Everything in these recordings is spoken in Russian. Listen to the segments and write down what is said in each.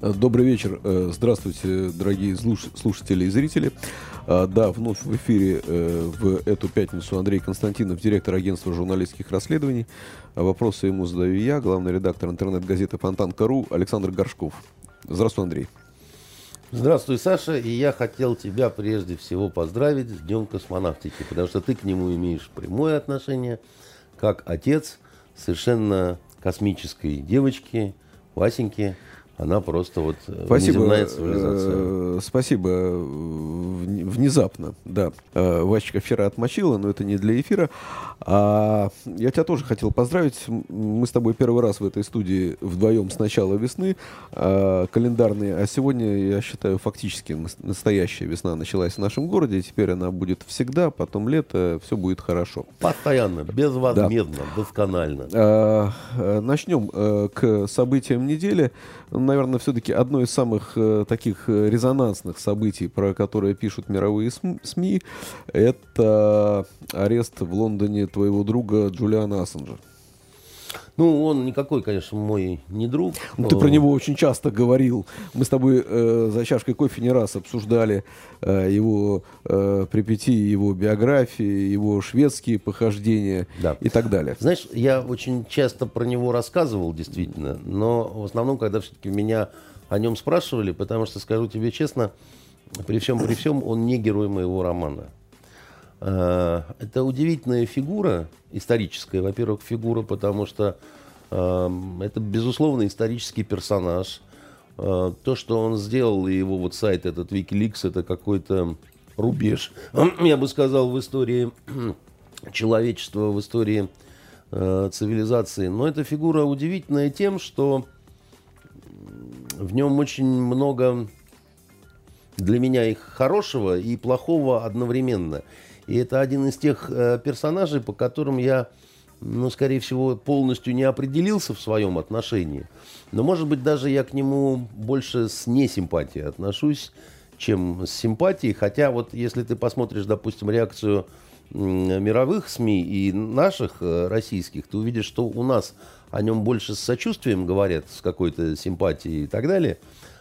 Добрый вечер. Э, здравствуйте, дорогие слушатели и зрители. А, да, вновь в эфире э, в эту пятницу Андрей Константинов, директор агентства журналистских расследований. Вопросы ему задаю я, главный редактор интернет-газеты «Фонтан.ру» Александр Горшков. Здравствуй, Андрей. Здравствуй, Саша. И я хотел тебя прежде всего поздравить с Днем космонавтики, потому что ты к нему имеешь прямое отношение, как отец совершенно космической девочки, Васеньки, она просто вот э, спасибо, цивилизация. Э, спасибо. Внезапно, да. Э, Вачка вчера отмочила, но это не для эфира. А я тебя тоже хотел поздравить. Мы с тобой первый раз в этой студии вдвоем с начала весны а, календарные, а сегодня, я считаю, фактически настоящая весна началась в нашем городе, теперь она будет всегда, потом лето, все будет хорошо. Постоянно, безвозмездно, да. досконально. А, начнем к событиям недели наверное, все-таки одно из самых э, таких э, резонансных событий, про которые пишут мировые СМИ, это арест в Лондоне твоего друга Джулиана Ассенджа. Ну, он никакой, конечно, мой не друг. Ну, ты про него очень часто говорил. Мы с тобой э, за чашкой кофе не раз обсуждали э, его э, припяти, его биографии, его шведские похождения да. и так далее. Знаешь, я очень часто про него рассказывал, действительно, но в основном, когда все-таки меня о нем спрашивали, потому что, скажу тебе честно, при всем при всем он не герой моего романа. Э, это удивительная фигура, историческая, во-первых, фигура, потому что эм, это, безусловно, исторический персонаж. Э, то, что он сделал, и его вот сайт, этот Wikileaks, это какой-то рубеж, я бы сказал, в истории человечества, в истории э, цивилизации. Но эта фигура удивительная тем, что в нем очень много для меня их хорошего и плохого одновременно. И это один из тех э, персонажей, по которым я, ну, скорее всего, полностью не определился в своем отношении. Но, может быть, даже я к нему больше с несимпатией отношусь, чем с симпатией. Хотя вот если ты посмотришь, допустим, реакцию мировых СМИ и наших э, российских, ты увидишь, что у нас о нем больше с сочувствием говорят, с какой-то симпатией и так далее.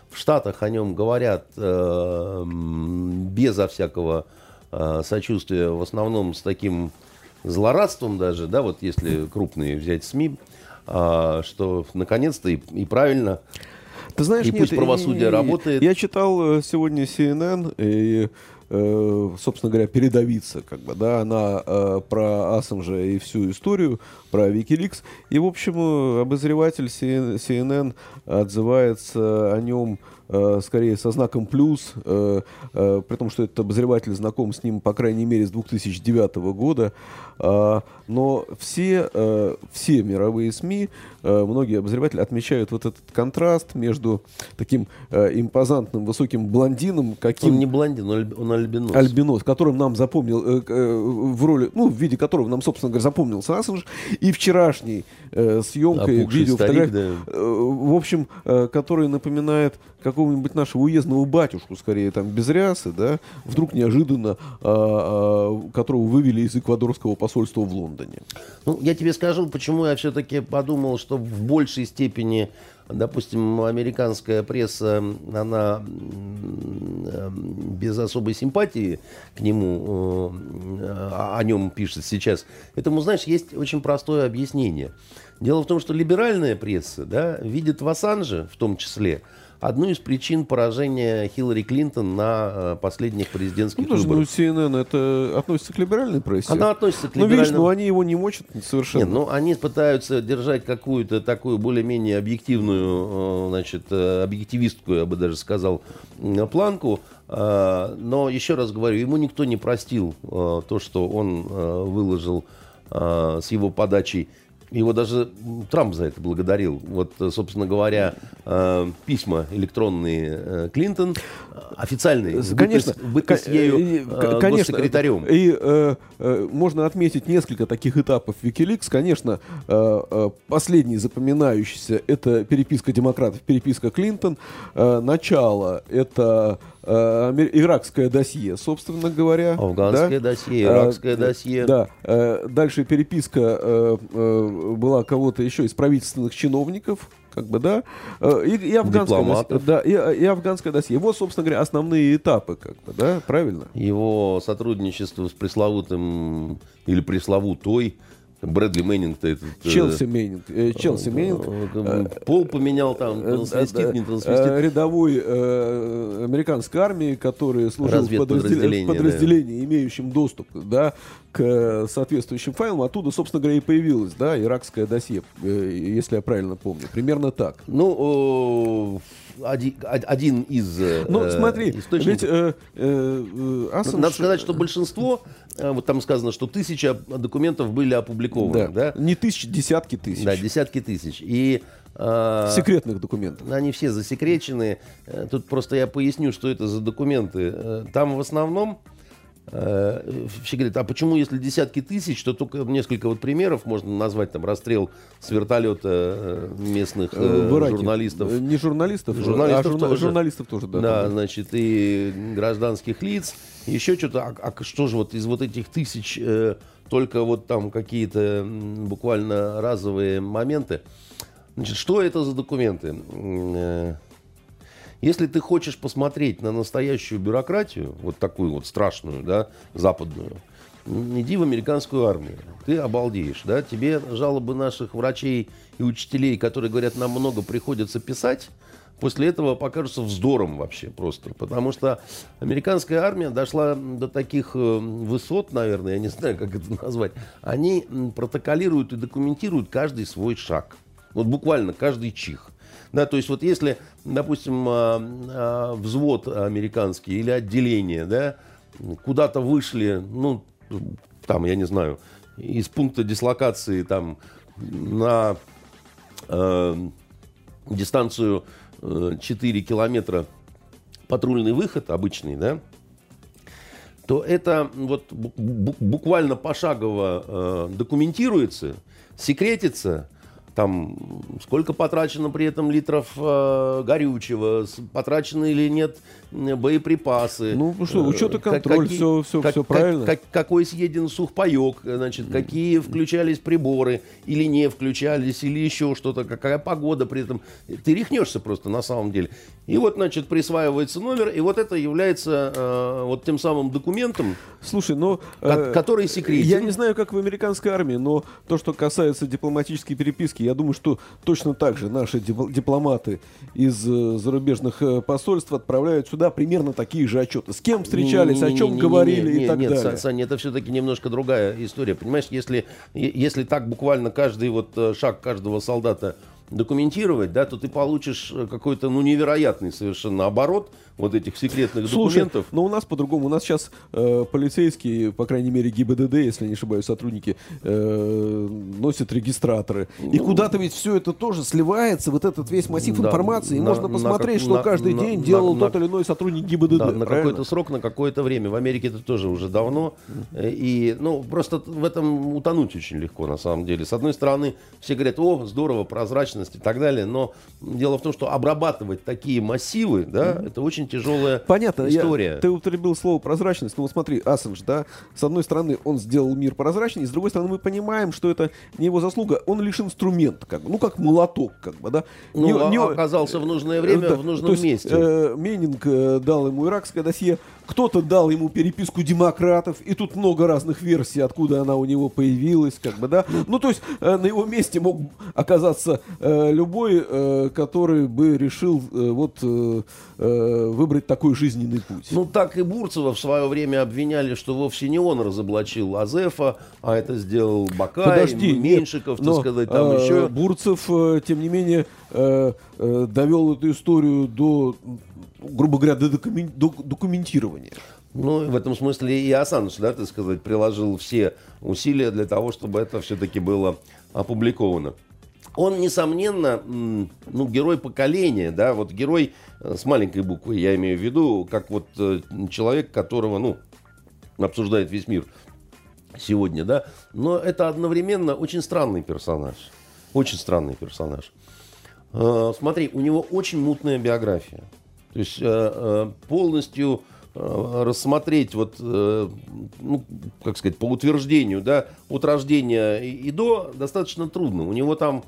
В Штатах о нем говорят э, безо всякого сочувствия, в основном с таким злорадством даже, да, вот если крупные взять СМИ, э, что наконец-то и, и правильно ты знаешь, и нет, пусть правосудие и, работает. Я читал э, сегодня CNN, и Э, собственно говоря, передавиться, как бы, да, она э, про Ассанжа и всю историю, про Wikileaks. И, в общем, обозреватель CNN отзывается о нем э, скорее со знаком плюс, э, э, при том, что этот обозреватель знаком с ним, по крайней мере, с 2009 года. Э, но все, э, все мировые СМИ, э, многие обозреватели отмечают вот этот контраст между таким э, импозантным высоким блондином, каким... Он не блондин, он альбинос. Альбинос, которым нам запомнил, э, э, в роли, ну, в виде которого нам, собственно говоря, запомнился Ассанж, и вчерашней э, съемкой, видео, фотографии, да. э, в общем, э, который напоминает какого-нибудь нашего уездного батюшку, скорее, там, без рясы, да, вдруг неожиданно, а, а, которого вывели из эквадорского посольства в Лондоне. Ну, я тебе скажу, почему я все-таки подумал, что в большей степени допустим, американская пресса, она без особой симпатии к нему, э, о нем пишет сейчас. Этому, знаешь, есть очень простое объяснение. Дело в том, что либеральная пресса да, видит в Ассанже, в том числе, одну из причин поражения Хиллари Клинтон на э, последних президентских ну, выборах. Ну, CNN это относится к либеральной прессе. Она относится к либеральной. Ну, видишь, ну, они его не мочат совершенно. Нет, ну, они пытаются держать какую-то такую более-менее объективную, э, значит, э, объективистскую, я бы даже сказал, планку. Но, еще раз говорю, ему никто не простил то, что он выложил с его подачей Его даже Трамп за это благодарил. Вот, собственно говоря, э, письма электронные э, Клинтон официальные. Конечно, бытность, бытность ею э, конечно, госсекретарем. И э, э, можно отметить несколько таких этапов Wikileaks. Конечно, э, э, последний запоминающийся это переписка демократов, переписка Клинтон. Э, начало это э, иракское досье, собственно говоря. Афганское да? досье, иракское а, досье. Да. Э, дальше переписка э, э, была кого-то еще из правительственных чиновников, как бы, да, и, и афганское досье, да, и, и афганское досье. Вот, собственно говоря, основные этапы, как бы, да, правильно? Его сотрудничество с пресловутым или пресловутой Брэдли Мэннинг-то этот... Э, Челси Мэннинг. Э, Челси Мэннинг. Э, пол поменял там, трансвестит, не трансвестит. Рядовой э, американской армии, который служил в, подраздел... в подразделении, да. имеющем доступ да, к соответствующим файлам. Оттуда, собственно говоря, и появилось, да, иракское досье, если я правильно помню. Примерно так. Ну, один, один из Ну, смотри, источников. ведь э, э, Асам... Надо сказать, что большинство, вот там сказано, что тысяча документов были опубликованы. Да. Да? Не тысячи, десятки тысяч. Да, десятки тысяч. И э, секретных документов. Они все засекречены. Э, тут просто я поясню, что это за документы. Там в основном Э, все говорят, а почему, если десятки тысяч, то только несколько вот примеров можно назвать, там, расстрел с вертолета э, местных э, журналистов. Не журналистов, журналистов а журна- тоже. журналистов тоже, да. Да, значит, и гражданских лиц, еще что-то. А, а что же вот из вот этих тысяч э, только вот там какие-то буквально разовые моменты? Значит, что это за документы? Если ты хочешь посмотреть на настоящую бюрократию, вот такую вот страшную, да, западную, иди в американскую армию. Ты обалдеешь, да? Тебе жалобы наших врачей и учителей, которые говорят, нам много приходится писать, после этого покажутся вздором вообще просто. Потому что американская армия дошла до таких э, высот, наверное, я не знаю, как это назвать. Они протоколируют и документируют каждый свой шаг. Вот буквально каждый чих. Да, то есть вот если, допустим, а, а, взвод американский или отделение, да, куда-то вышли, ну, там, я не знаю, из пункта дислокации там на э, дистанцию э, 4 километра патрульный выход обычный, да, то это вот буквально пошагово э, документируется, секретится, там сколько потрачено при этом литров э, горючего, потрачены или нет боеприпасы. Ну что, учет и контроль, какие, все, все, как, все правильно. Как, как, какой съеден сухпайок, значит, какие включались приборы или не включались, или еще что-то, какая погода при этом. Ты рехнешься просто на самом деле. И вот, значит, присваивается номер, и вот это является э, вот тем самым документом, Слушай, но, э, который секретен. Я не знаю, как в американской армии, но то, что касается дипломатической переписки, я думаю, что точно так же наши дипломаты из э, зарубежных э, посольств отправляют сюда примерно такие же отчеты. С кем встречались, о чем говорили и так нет, далее. Саня, это все-таки немножко другая история. Понимаешь, если, если так буквально каждый вот э, шаг каждого солдата документировать, да, то ты получишь какой-то ну, невероятный совершенно оборот – вот этих секретных Слушай, документов. но у нас по-другому. У нас сейчас э, полицейские, по крайней мере ГИБДД, если не ошибаюсь, сотрудники, э, носят регистраторы. Ну, и куда-то ведь все это тоже сливается, вот этот весь массив да, информации. И на, можно посмотреть, на, что на, каждый на, день на, делал на, тот или иной сотрудник ГИБДД. Да, на какой-то срок, на какое-то время. В Америке это тоже уже давно. И, ну, просто в этом утонуть очень легко, на самом деле. С одной стороны, все говорят, о, здорово, прозрачность и так далее. Но дело в том, что обрабатывать такие массивы, да, mm-hmm. это очень очень тяжелая Понятно, история. Я, ты употребил слово прозрачность. Ну вот смотри, Ассанж, да, с одной стороны, он сделал мир прозрачнее, с другой стороны, мы понимаем, что это не его заслуга, он лишь инструмент, как бы, ну как молоток, как бы, да. Ну, не, не, оказался в нужное время, да, в нужном есть, месте. Э, Менинг э, дал ему иракское досье, кто-то дал ему переписку демократов, и тут много разных версий, откуда она у него появилась, как бы, да. Ну, то есть э, на его месте мог оказаться э, любой, э, который бы решил э, вот э, э выбрать такой жизненный путь. Ну, так и Бурцева в свое время обвиняли, что вовсе не он разоблачил Азефа, а это сделал Бакай, Подожди, Меньшиков, нет, так сказать, там э, еще. Бурцев, э, тем не менее, э, э, довел эту историю до грубо говоря, до докумен- до документирования. Ну, в этом смысле и Асанж, да, так сказать, приложил все усилия для того, чтобы это все-таки было опубликовано. Он, несомненно, ну, герой поколения, да, вот герой э, с маленькой буквы, я имею в виду, как вот э, человек, которого, ну, обсуждает весь мир сегодня, да, но это одновременно очень странный персонаж, очень странный персонаж. Э, Смотри, у него очень мутная биография. То есть полностью рассмотреть вот, ну, как сказать, по утверждению, да, от рождения и до достаточно трудно. У него там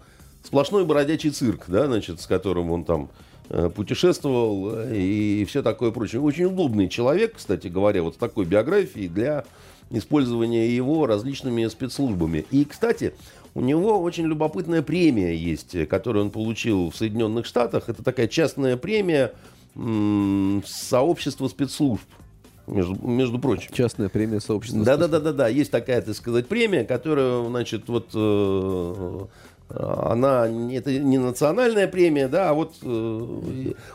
сплошной бродячий цирк, да, значит, с которым он там э, путешествовал э, и все такое прочее. Очень удобный человек, кстати говоря, вот с такой биографией для использования его различными спецслужбами. И, кстати, у него очень любопытная премия есть, э, которую он получил в Соединенных Штатах. Это такая частная премия сообщества спецслужб, между, между прочим. Частная премия сообщества. Да, да, да, да, да. Есть такая, так сказать, премия, которая, значит, вот э, она не- это не национальная премия, да, а вот э,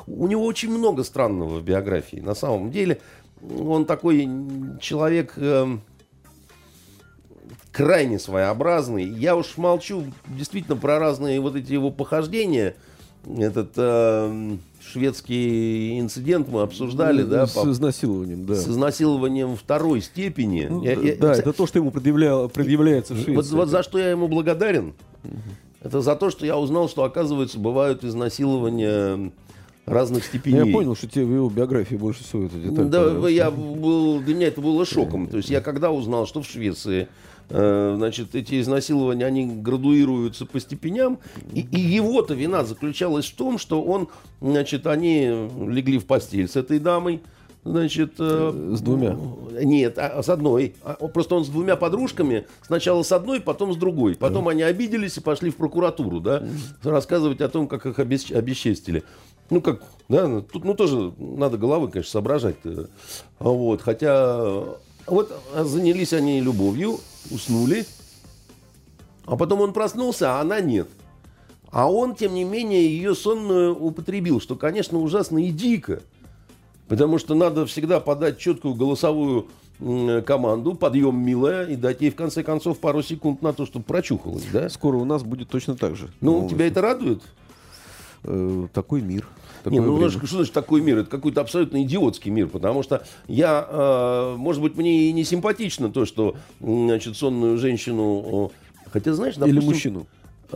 у него очень много странного в биографии. На самом деле он такой человек эм, крайне своеобразный. Я уж молчу действительно про разные вот эти его похождения. Этот эм, шведский инцидент мы обсуждали, да, С по- изнасилованием, да. с изнасилованием второй степени. Ну, Я- я- да, это то, что ему предъявля- предъявляется в вот, Швеции. вот за что я ему благодарен, это за то, что я узнал, что, оказывается, бывают изнасилования разных Ну, степеней. Я понял, что тебе в его биографии больше всего эта деталь Да, я был, для меня это было шоком. То есть я когда узнал, что в Швеции э, значит, эти изнасилования, они градуируются по степеням, и, и его-то вина заключалась в том, что он, значит, они легли в постель с этой дамой, значит... э, С двумя? Нет, а с одной. А, Просто он с двумя подружками, сначала с одной, потом с другой. Потом они обиделись и пошли в прокуратуру, да, рассказывать о том, как их обесч- обесчестили. Ну, как, да, ну, тут, ну, тоже надо головы, конечно, соображать. -то. А Вот, хотя, э, вот а, занялись они любовью, уснули, а потом он проснулся, а она нет. А он, тем не менее, ее сонную употребил, что, конечно, ужасно и дико. Потому что надо всегда подать четкую голосовую м, команду, подъем, милая, и дать ей, в конце концов, пару секунд на то, чтобы прочухалась, да? Скоро у нас будет точно так же. Ну, Новости. тебя это радует? Э, такой мир. Не, такое ну время. что значит такой мир? Это какой-то абсолютно идиотский мир, потому что я, э, может быть, мне и не симпатично то, что, значит, сонную женщину, э, хотя, знаешь, Или допустим, мужчину.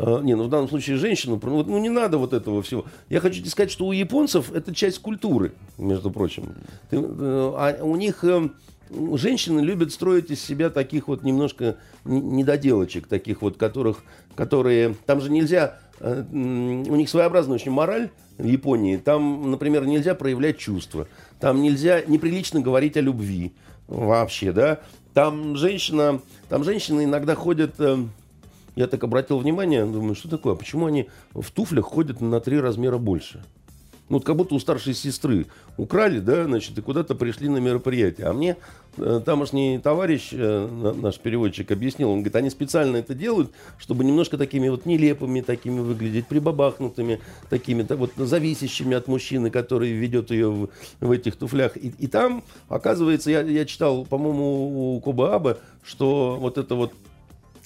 А, не, ну в данном случае женщину, ну, ну не надо вот этого всего. Я хочу тебе сказать, что у японцев это часть культуры, между прочим. Ты, э, а у них э, женщины любят строить из себя таких вот немножко недоделочек, таких вот, которых, которые, там же нельзя, э, у них своеобразная очень мораль в Японии. Там, например, нельзя проявлять чувства, там нельзя неприлично говорить о любви вообще, да. Там женщина, там женщины иногда ходят э, я так обратил внимание, думаю, что такое, почему они в туфлях ходят на три размера больше? Ну, вот как будто у старшей сестры украли, да, значит, и куда-то пришли на мероприятие. А мне э, тамошний товарищ, э, на- наш переводчик, объяснил, он говорит, они специально это делают, чтобы немножко такими вот нелепыми такими выглядеть, прибабахнутыми, такими так вот зависящими от мужчины, который ведет ее в, в этих туфлях. И, и там, оказывается, я, я читал, по-моему, у Коба Аба, что вот это вот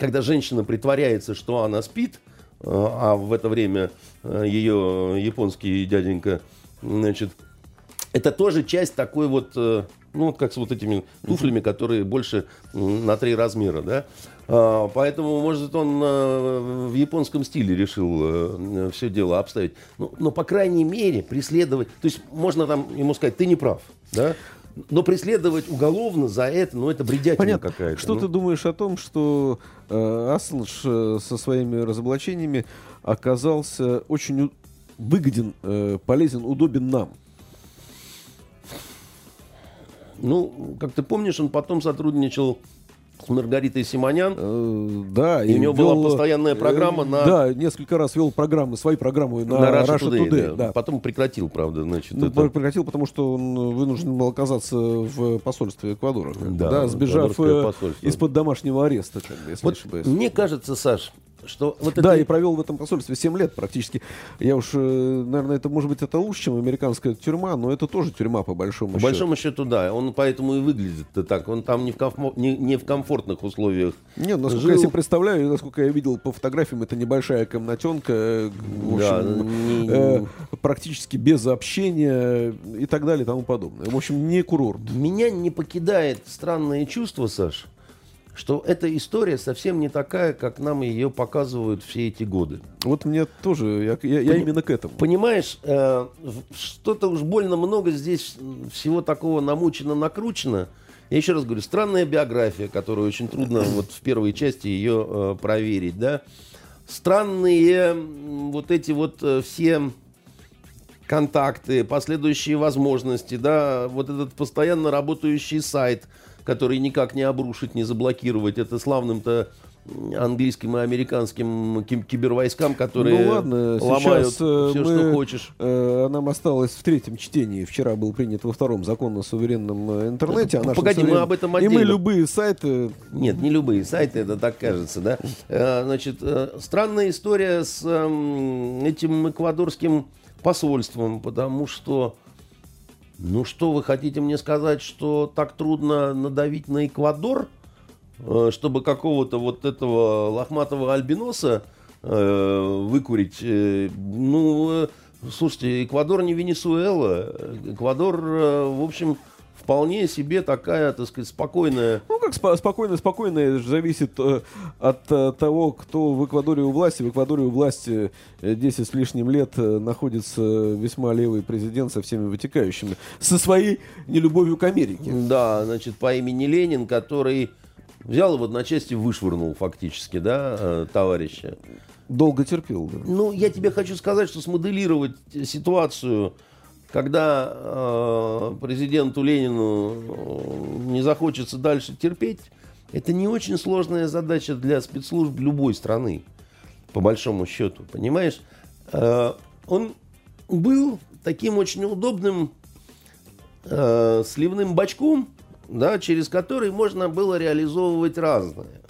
когда женщина притворяется, что она спит, э, а в это время э, ее японский дяденька, значит, это тоже часть такой вот, э, ну как с вот этими туфлями, которые больше на три размера, да. А, Поэтому, может, он э, в японском стиле решил все дело обставить. Ну, но, по крайней мере, преследовать... То есть можно там ему сказать, ты не прав, да? Но преследовать уголовно за это, ну, это бредятина Понятно. какая-то. Что ну. ты думаешь о том, что э, Ассанж э, со своими разоблачениями оказался очень у- выгоден, э, полезен, удобен нам? Ну, как ты помнишь, он потом сотрудничал с Маргаритой Симонян. Э, да, И у него была вел, постоянная э, программа на- Да, несколько раз вел программы, свои программы на, на Russia, Russia Today. да. Потом прекратил, правда, значит, Ну, это. прекратил, потому что он вынужден был оказаться в посольстве Эквадора, Да, да, сбежав э, из-под домашнего ареста, как бы, если Вот не ошибаюсь. мне кажется, Саш, что вот Да, это- и провел в этом посольстве 7 лет практически. Я уж, э, наверное, это может быть это лучше, чем американская тюрьма, но это тоже тюрьма по большому По счету. большому счету, да. Он поэтому и выглядит так. Он там не в, комфо- не, не в комфортных условиях. Не, насколько жил. я себе представляю, насколько я видел по фотографиям, это небольшая комнатенка, э, в Да, общем, не- э, практически без общения и так далее и тому подобное. В общем, не курорт. Меня не покидает странное чувство, Саш, что эта история совсем не такая, как нам ее показывают все эти годы. Вот мне тоже, я, я- я именно к этому. Понимаешь, э, что-то уж больно много здесь всего такого намучено, накручено. Я еще раз говорю, странная биография, которую очень трудно вот в первой части ее э, проверить, да. Странные вот эти вот э, все контакты, последующие возможности, да, вот этот постоянно работающий сайт, который никак не обрушить, не заблокировать, это славным-то английским и американским ки- кибервойскам, которые ну ладно, ломают сейчас э, все, мы, что хочешь. э, нам осталось в третьем чтении. Вчера был принят во втором закон о суверенном э, интернете. о Погоди, мы суверенном- об этом И мы отдельно. любые сайты... Нет, не любые сайты, это так кажется, да. Э, Значит, странная история с эм, этим эквадорским посольством, потому что, ну что вы хотите мне сказать, что так трудно надавить на Эквадор, э, чтобы какого-то вот этого лохматого альбиноса э, выкурить? Э, Ну, слушайте, Эквадор не Венесуэла. Эквадор, в общем, вполне себе такая, так сказать, спокойная Ну, как спо- это же зависит э, от э, того, кто в Эквадоре у власти. В Эквадоре у власти э, 10 с лишним лет э, находится весьма левый президент со всеми вытекающими. Со своей нелюбовью к Америке. Да, значит, по имени Ленин, который взял и в одночасье вышвырнул фактически, да, э, товарища. Долго терпел. да. Ну, я тебе хочу сказать, что смоделировать ситуацию, когда э, президенту Ленину э, не захочется дальше терпеть, это не очень сложная задача для спецслужб любой страны, по большому счету, понимаешь? Э, он был таким очень удобным э, сливным бачком, да, через который можно было реализовывать разное.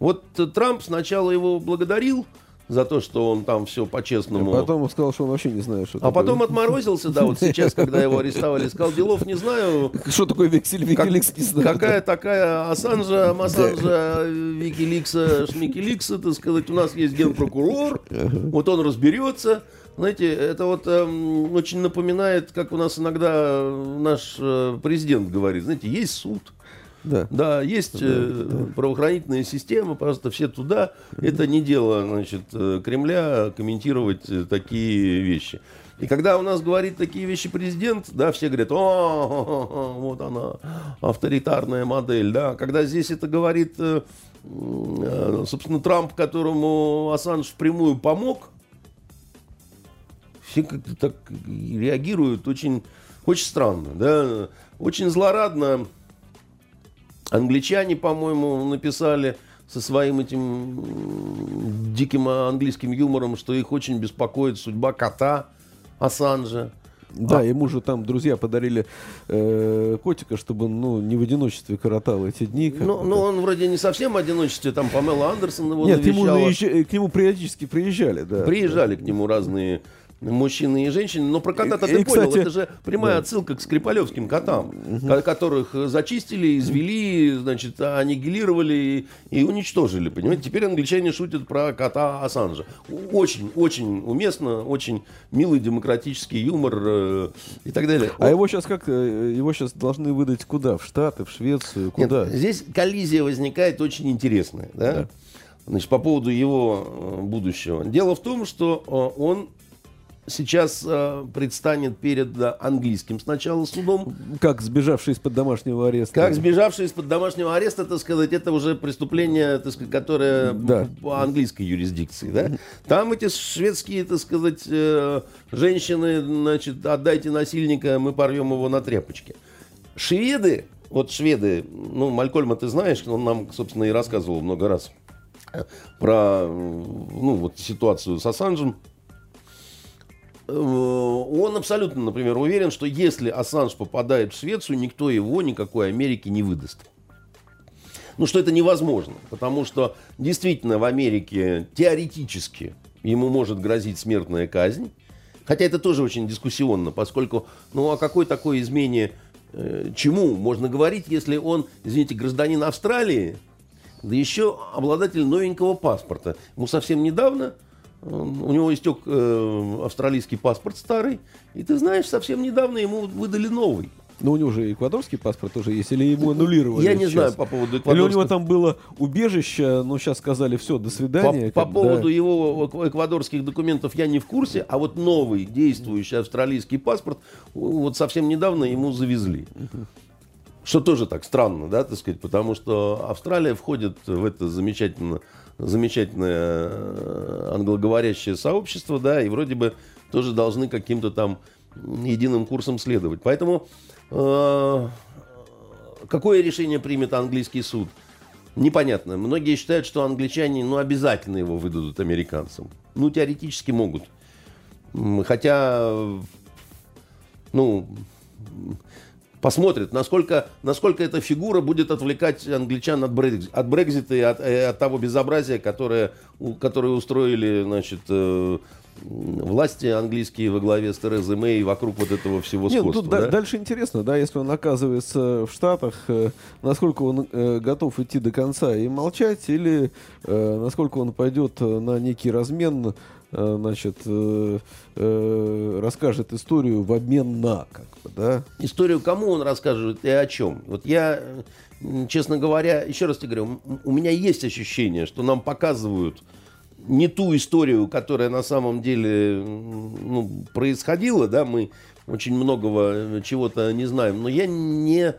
Вот Трамп сначала его благодарил за то, что он там все по-честному... А потом он сказал, что он вообще не знает, что А потом такое. отморозился, да, вот сейчас, когда его арестовали, сказал, делов не знаю, Что такое вексель Викиликс, не знаю. какая такая Ассанжа, Массанжа, Викиликса, Шмикиликса, так сказать, у нас есть генпрокурор, вот он разберется. Знаете, это вот эм, очень напоминает, как у нас иногда наш э, президент говорит, знаете, есть суд, Да. да, есть э, правоохранительная система, просто все туда. Это не дело, значит, э, Кремля комментировать э, такие вещи. И когда у нас говорит такие вещи президент, да, все говорят, о, вот она, авторитарная модель, да. Когда здесь это говорит, собственно, Трамп, которому Ассанж впрямую помог, все как-то так реагируют очень, очень странно, да, очень злорадно. Англичане, по-моему, написали со своим этим диким английским юмором, что их очень беспокоит судьба кота Ассанжа. Да, ему же там друзья подарили э, котика, чтобы он ну, не в одиночестве коротал эти дни. Ну, ну, он вроде не совсем в одиночестве, там Памела Андерсон его Нет, ему навещала. наезжа- к нему периодически приезжали, да. Приезжали к нему разные мужчины и женщины. Но про кота-то ты и, понял, кстати, это же прямая да. отсылка к скрипалевским котам, ко- которых зачистили, извели, значит, аннигилировали и, уничтожили. Понимаете, теперь англичане шутят про кота Ассанжа. Очень, очень уместно, очень милый демократический юмор э, и так далее. А его сейчас как? э, Его сейчас должны выдать куда? В Штаты, в Швецию? Нет, Куда? здесь коллизия возникает очень интересная. Да? Да. Значит, по поводу его э, будущего. Дело в том, что э, он сейчас э, предстанет перед э, английским сначала судом. Как сбежавший из-под домашнего ареста? Как сбежавший из-под домашнего ареста, так сказать, это уже преступление, так сказать, которое Да. по английской юрисдикции, да? Там эти шведские, так сказать, э, женщины, значит, отдайте насильника, мы порвем его на тряпочке. Шведы, вот шведы, ну, Малькольма ты знаешь, он нам, собственно, и рассказывал много раз э, про, ну, вот ситуацию с Ассанжем. Э, Он абсолютно, например, уверен, что если Ассанж попадает в Швецию, никто его никакой Америки не выдаст. ну, что это невозможно. Потому что действительно в Америке теоретически ему может грозить смертная казнь. Хотя это тоже очень дискуссионно, поскольку, ну, о какой такой измене э, чему можно говорить, если он, извините, гражданин Австралии, да еще обладатель новенького паспорта. Ему совсем недавно, у него истек э, австралийский паспорт старый, и ты знаешь, совсем недавно ему выдали новый. Но у него же эквадорский паспорт уже есть, или ему аннулировали Я не сейчас? знаю по поводу Или у него эквадорского. там было убежище, но сейчас сказали, все, до По, свидания. по бы, поводу да. его эк- эквадорских документов я не в курсе, а вот новый действующий австралийский паспорт вот совсем недавно ему завезли. Что тоже так странно, да, так сказать, потому что Австралия входит в это замечательно, замечательное э, англоговорящее сообщество, да, и вроде бы тоже должны каким-то там единым курсом следовать. Поэтому э, какое решение примет английский суд? Непонятно. Многие считают, что англичане ну, обязательно его выдадут американцам. Ну, теоретически могут. Хотя, ну, м, посмотрят, насколько, насколько эта фигура будет отвлекать англичан от, Брекзи- от Брекзита и от, э, от того безобразия, которое, которое устроили значит, э, власти английские во главе с Терезой Мэй вокруг вот этого всего Не, ну, сходства. тут да- да? дальше интересно, да, если он оказывается в Штатах, э, насколько он э, готов идти до конца и молчать, или э, насколько он пойдет на некий размен, значит, э, э, расскажет историю в обмен на, как бы, да. Историю кому он расскажет и о чем? Вот я, э, честно говоря, еще раз тебе говорю, у меня есть ощущение, что нам показывают не ту историю, которая на самом деле ну, происходила, да, мы очень многого э, чего-то не знаем, но я не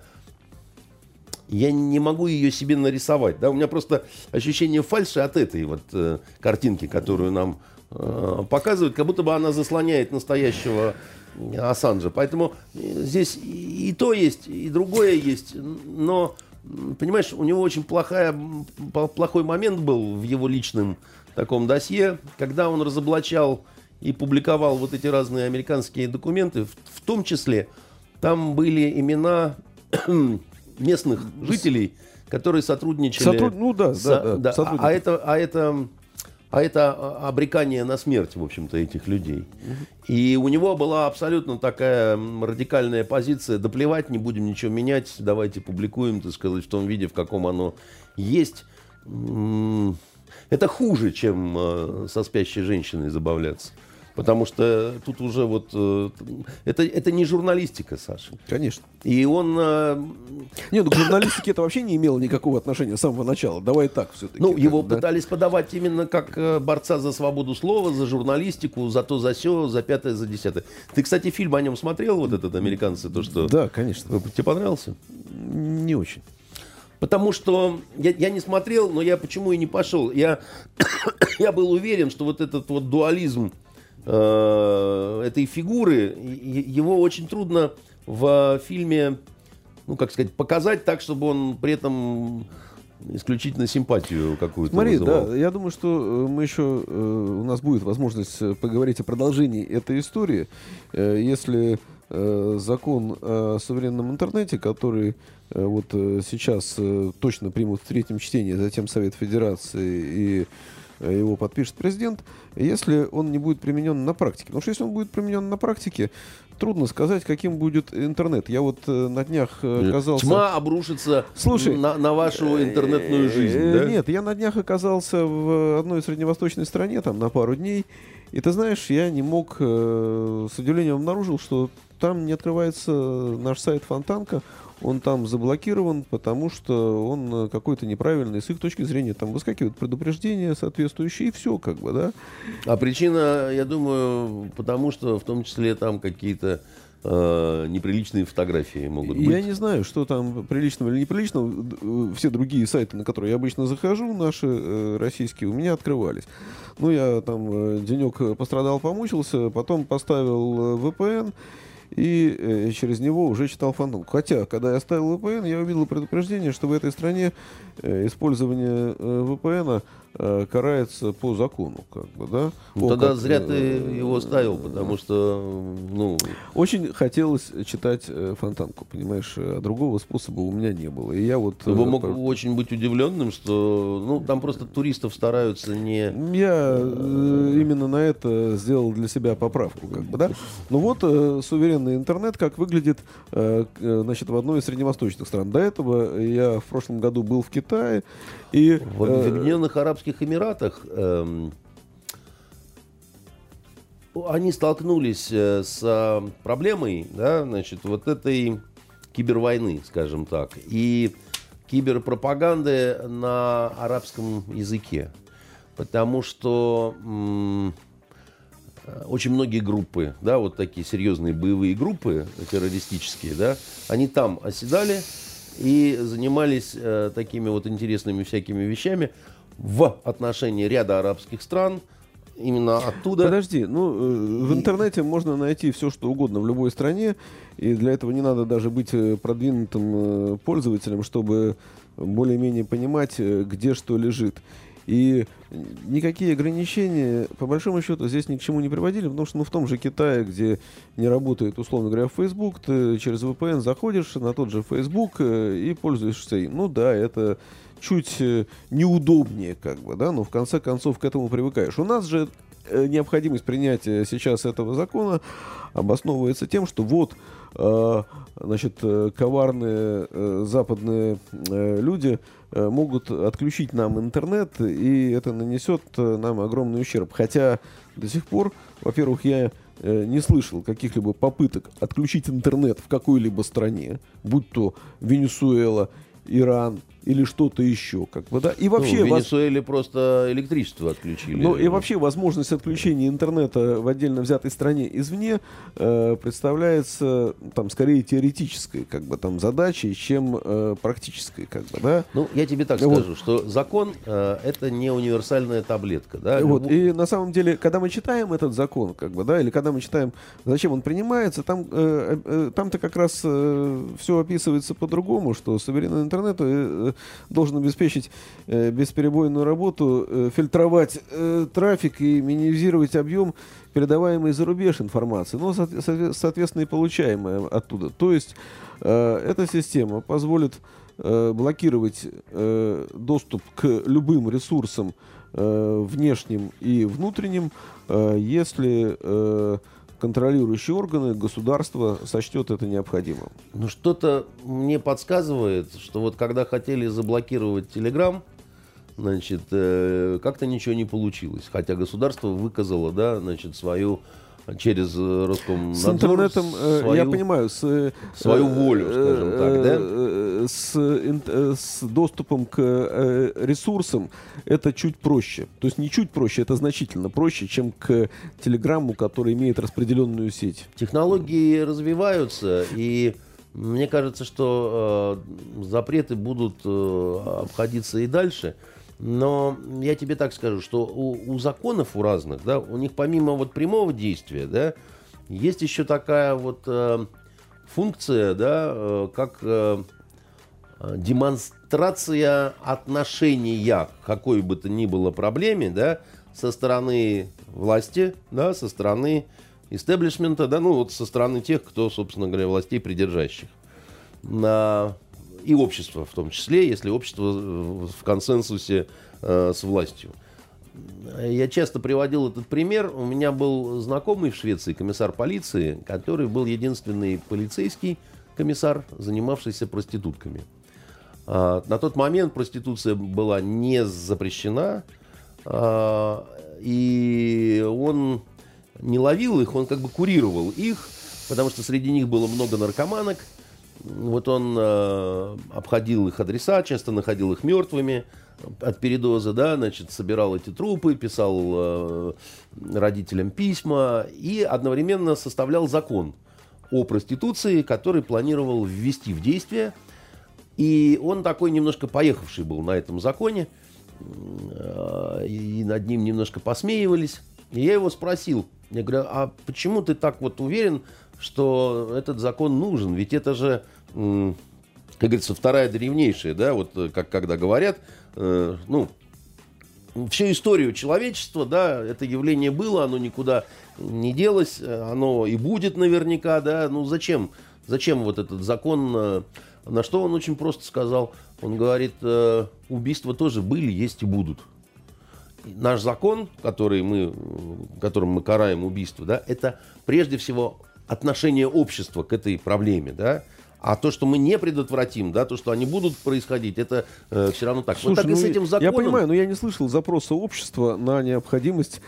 я не могу ее себе нарисовать. Да? У меня просто ощущение фальши от этой вот э, картинки, которую нам э, показывают, как будто бы она заслоняет настоящего Ассанжа. Поэтому э, здесь и, то есть, и другое есть. Но, понимаешь, у него очень плохая, плохой момент был в его личном таком досье, когда он разоблачал и публиковал вот эти разные американские документы, в, в том числе там были имена местных жителей, которые сотрудничали. Сотруд- ну да, с- да, да, а- сотрудников. А это, а это, а это а, обрекание на смерть, в общем-то, этих людей. И у него была абсолютно такая радикальная позиция: да плевать, не будем ничего менять, давайте публикуем, так сказать, в том виде, в каком оно есть. Это хуже, чем э, со спящей женщиной забавляться. Потому что тут уже вот... э, это, это не журналистика, Саша. Конечно. И он... э, Не, ну к журналистике это вообще не имело никакого отношения с самого начала. Давай так все-таки. Ну, его да. пытались подавать именно как э, борца за свободу слова, за журналистику, за то, за все, за пятое, за десятое. Ты, кстати, фильм о нем смотрел, вот этот «Американцы», то, что... Да, конечно. Тебе понравился? Не очень. Потому что я, я не смотрел, но я почему и не пошел. Я, я был уверен, что вот этот вот дуализм э, этой фигуры, его очень трудно в фильме, ну, как сказать, показать так, чтобы он при этом исключительно симпатию какую-то Смотри, вызывал. да, я думаю, что э, мы еще, э, у нас будет возможность поговорить о продолжении этой истории, Э, если э, закон о суверенном интернете, который вот сейчас точно примут в третьем чтении, затем Совет Федерации и его подпишет президент, если он не будет применен на практике. Потому что если он будет применен на практике, трудно сказать, каким будет интернет. Я вот э, на днях э, оказался... Тьма обрушится Слушай, на, на вашу интернетную жизнь. Э, да? Нет, я на днях оказался в одной средневосточной стране, там на пару дней. И ты знаешь, я не мог, э, с удивлением обнаружил, что там не открывается наш сайт Фонтанка. Он там заблокирован, потому что он э, какой-то неправильный. С их точки зрения там выскакивают предупреждения соответствующие, и все, как бы, да. А причина, я думаю, потому что в том числе там какие-то э, неприличные фотографии могут быть. Я не знаю, что там приличного или неприличного. Э, Все другие сайты, на которые я обычно захожу, наши э, российские, у меня открывались. Ну, я там э, денек э, пострадал, помучился, потом поставил э, VPN и э, через него уже читал фантом. Хотя, когда я ставил VPN, я увидел предупреждение, что в этой стране э, использование э, VPN карается по закону, как бы, да. Ну, О, тогда как, зря э, ты его ставил, потому что, ну, Очень хотелось читать э, Фонтанку, понимаешь, а другого способа у меня не было. И я вот... ты бы э, мог очень быть удивленным, что, ну, там просто туристов стараются не... Я э, именно на это сделал для себя поправку, как бы, да. Ну вот э, суверенный интернет, как выглядит, э, э, значит, в одной из средневосточных стран. До этого я в прошлом году был в Китае и Вот э, в Объединенных Арабских Эмиратах эм, они столкнулись э, с э, проблемой, да, значит, вот этой кибервойны, скажем так, и киберпропаганды на арабском языке. Потому что м, э, очень многие группы, да, вот такие серьезные боевые группы террористические, да, они там оседали и занимались э, такими вот интересными всякими вещами в отношении ряда арабских стран, именно оттуда. Подожди, ну э, в интернете можно найти все, что угодно в любой стране, и для этого не надо даже быть э, продвинутым э, пользователем, чтобы более-менее понимать, э, где что лежит. И никакие ограничения, по большому счету, здесь ни к чему не приводили, потому что ну, в том же Китае, где не работает, условно говоря, Facebook, ты через VPN заходишь на тот же Facebook э, и пользуешься им. Ну да, это чуть э, неудобнее, как бы, да, но в конце концов к этому привыкаешь. У нас же необходимость принятия сейчас этого закона обосновывается тем, что вот, э, значит, э, коварные э, западные э, люди э, могут отключить нам интернет, и это нанесет э, нам огромный ущерб. Хотя до сих пор, во-первых, я э, не слышал каких-либо попыток отключить интернет в какой-либо стране, будь то Венесуэла, Иран или что-то еще, как бы, да. И Ну, вообще, в воз- Венесуэле просто электричество отключили. ну и вообще возможность отключения интернета в отдельно взятой стране извне э, представляется там скорее теоретической как бы там задачей, чем э, практической как бы, да. Ну, я тебе так Вот. скажу, что закон э, это не универсальная таблетка, да. Вот, и на самом деле, когда мы читаем этот закон, как бы, да, или когда мы читаем, зачем он принимается, там, э, э, там-то как раз все описывается по-другому, что суверенный интернет э, должен обеспечить э, бесперебойную работу, э, фильтровать э, трафик и минимизировать объем передаваемой за рубеж информации, но, соотве- соответственно, и получаемой оттуда. То есть э, эта система позволит э, блокировать э, доступ к любым ресурсам э, внешним и внутренним, э, если э, контролирующие органы государства сочтет это необходимым. Ну, что-то мне подсказывает, что вот когда хотели заблокировать Телеграм, значит, э, как-то ничего не получилось. Хотя государство выказало, да, значит, свою через э, Роскомнадзор С интернетом, э, я свою- понимаю, с, э, свою волю, скажем так, да? С, с доступом к ресурсам это чуть проще. То есть не чуть проще, это значительно проще, чем к Телеграмму, который имеет распределенную сеть. Технологии развиваются, и мне кажется, что запреты будут обходиться и дальше. Но я тебе так скажу, что у, у законов у разных, да, у них помимо вот прямого действия, да, есть еще такая вот э, функция, да, э, как э, демонстрация отношения к какой бы то ни было проблеме, да, со стороны власти, да, со стороны истеблишмента, да, ну вот со стороны тех, кто, собственно говоря, властей придержащих. На- И общества в том числе, если общество в консенсусе э, с властью. Я часто приводил этот пример. У меня был знакомый в Швеции, комиссар полиции, который был единственный полицейский комиссар, занимавшийся проститутками. А, На тот момент проституция была не запрещена, а, и он не ловил их, он как бы курировал их, потому что среди них было много наркоманок. Вот он э, обходил их адреса, часто находил их мертвыми от передоза, да, значит, собирал эти трупы, писал э, родителям письма и одновременно составлял закон о проституции, который планировал ввести в действие. И он такой немножко поехавший был на этом законе, э, и над ним немножко посмеивались. И я его спросил, я говорю, а почему ты так вот уверен, что этот закон нужен? Ведь это же, как говорится, вторая древнейшая, да, вот э, как когда говорят, э, ну, всю историю человечества, да, это явление было, оно никуда не делось, оно и будет наверняка, да, ну зачем, зачем вот этот закон, э, на что он очень просто сказал, он говорит, э, убийства тоже были, есть и будут. Наш закон, который мы, которым мы караем убийство, да, это прежде всего отношение общества к этой проблеме, да, а то, что мы не предотвратим, да, то, что они будут происходить, это э, все равно так. Слушай, вот так ну, и с этим законом. Я понимаю, но я не слышал запроса общества на необходимость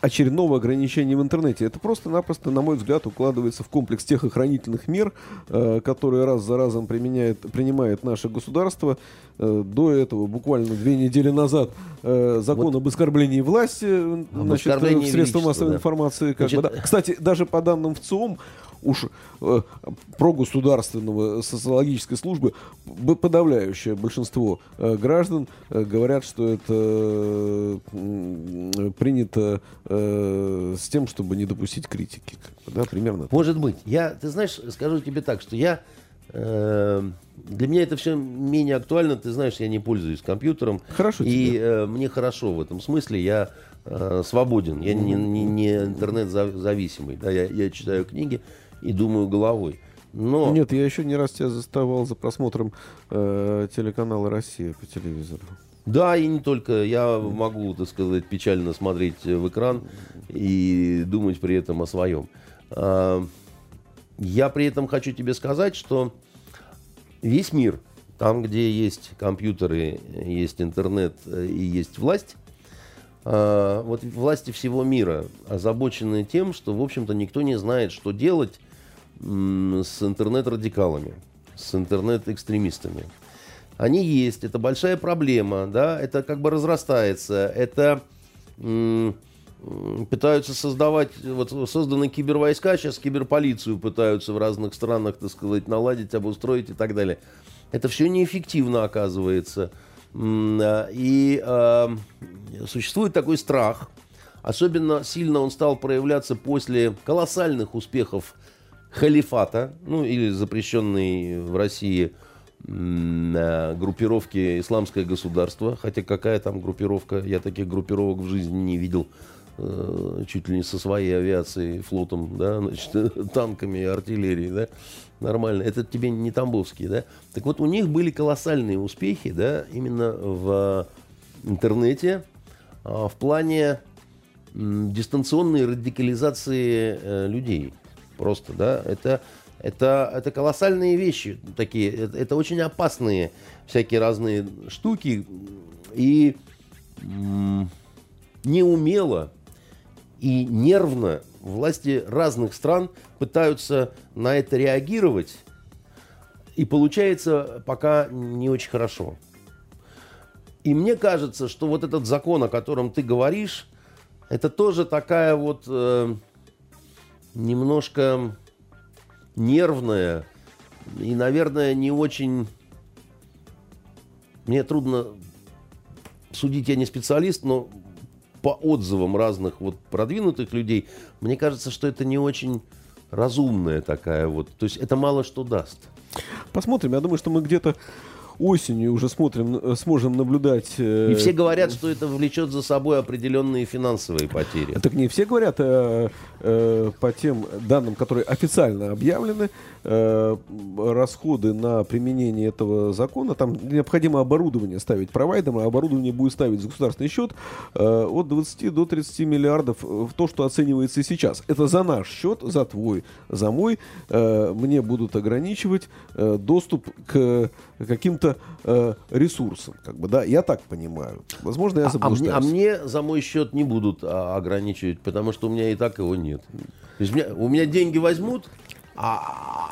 очередного ограничения в интернете. Это просто-напросто, на мой взгляд, укладывается в комплекс тех охранительных мер, э, которые раз за разом применяет, принимает наше государство. Э, до этого, буквально две недели назад, э, закон вот. об оскорблении власти об значит, оскорблении в средствах массовой да. информации. Как значит, бы, да. Кстати, даже по данным ВЦИОМ, уж э, прогосударственного социологической службы подавляющее большинство э, граждан э, говорят, что это э, принято э, с тем, чтобы не допустить критики. Да, примерно. Может быть. Я, ты знаешь, скажу тебе так, что я э, для меня это все менее актуально. Ты знаешь, я не пользуюсь компьютером. Хорошо. И э, мне хорошо в этом смысле. Я э, свободен. Я не, не, не интернет-зависимый. Да, я, я читаю книги и думаю головой. Но... Нет, я еще не раз тебя заставал за просмотром э, телеканала «Россия» по телевизору. Да, и не только. Я могу, так сказать, печально смотреть в экран и думать при этом о своем. А, я при этом хочу тебе сказать, что весь мир, там, где есть компьютеры, есть интернет и есть власть, а, вот власти всего мира озабочены тем, что, в общем-то, никто не знает, что делать с интернет-радикалами, с интернет-экстремистами. Они есть, это большая проблема, да, это как бы разрастается, это пытаются создавать, вот созданы кибервойска, сейчас киберполицию пытаются в разных странах, так сказать, наладить, обустроить и так далее. Это все неэффективно оказывается. И э, существует такой страх, особенно сильно он стал проявляться после колоссальных успехов халифата, ну или запрещенной в России группировки «Исламское государство», хотя какая там группировка, я таких группировок в жизни не видел, э, чуть ли не со своей авиацией, флотом, да, значит, танками, артиллерией, да, нормально. Это тебе не Тамбовские, да. Так вот, у них были колоссальные успехи, да, именно в интернете, а, в плане дистанционной радикализации э, людей. Просто, да, это, это, это колоссальные вещи такие, это, это очень опасные всякие разные штуки. И неумело и нервно власти разных стран пытаются на это реагировать, и получается пока не очень хорошо. И мне кажется, что вот этот закон, о котором ты говоришь, это тоже такая вот э, немножко нервная и, наверное, не очень... Мне трудно судить, я не специалист, но по отзывам разных вот продвинутых людей, мне кажется, что это не очень разумная такая вот. То есть это мало что даст. Посмотрим. Я думаю, что мы где-то осенью уже смотрим, э, сможем наблюдать... Э, и все говорят, что это влечет за собой определенные финансовые потери. Так не все говорят э, э, по тем данным, которые официально объявлены, э, расходы на применение этого закона, там необходимо оборудование ставить провайдерам, а оборудование будет ставить за государственный счет э, от 20 до 30 миллиардов в то, что оценивается сейчас. Это за наш счет, за твой, за мой. Э, мне будут ограничивать э, доступ к каким-то э, ресурсам. Как бы, да? Я так понимаю. Возможно, я заблуждаюсь. А, а, мне, а мне за мой счет не будут а, ограничивать, потому что у меня и так его нет. То есть у меня, у меня деньги возьмут, а,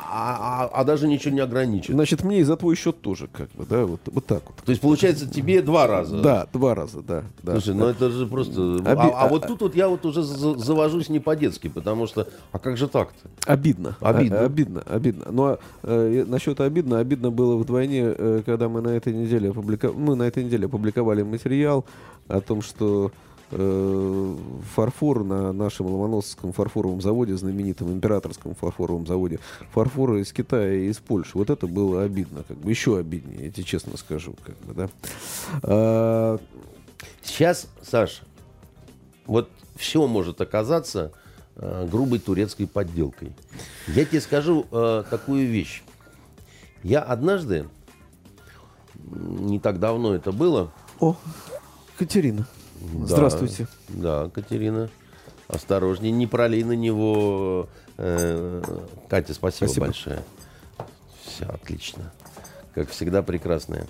а, а, а даже ничего не ограничит. Значит, мне и за твой счет тоже, как бы, да, вот, вот так вот. То есть, получается, тебе два раза? Да, два раза, да. да Слушай, да. ну это же просто... Оби... А, а вот тут вот я вот уже завожусь не по-детски, потому что, а как же так-то? Обидно. Обидно. А, обидно, обидно. Но ну, э, насчет обидно, обидно было вдвойне, э, когда мы на этой неделе опубликовали, мы на этой неделе опубликовали материал о том, что фарфор на нашем Ломоносовском фарфоровом заводе, знаменитом императорском фарфоровом заводе, фарфор из Китая и из Польши. Вот это было обидно, как бы еще обиднее, я тебе честно скажу, как бы, да. А, Сейчас, Саш, вот все может оказаться э, грубой турецкой подделкой. Я тебе скажу э, такую вещь. Я однажды, не так давно это было, О, Катерина. Здравствуйте. Да, Катерина. Осторожнее, не пролей на него. э, Катя, спасибо, Спасибо. большое. Все отлично. Как всегда, прекрасная.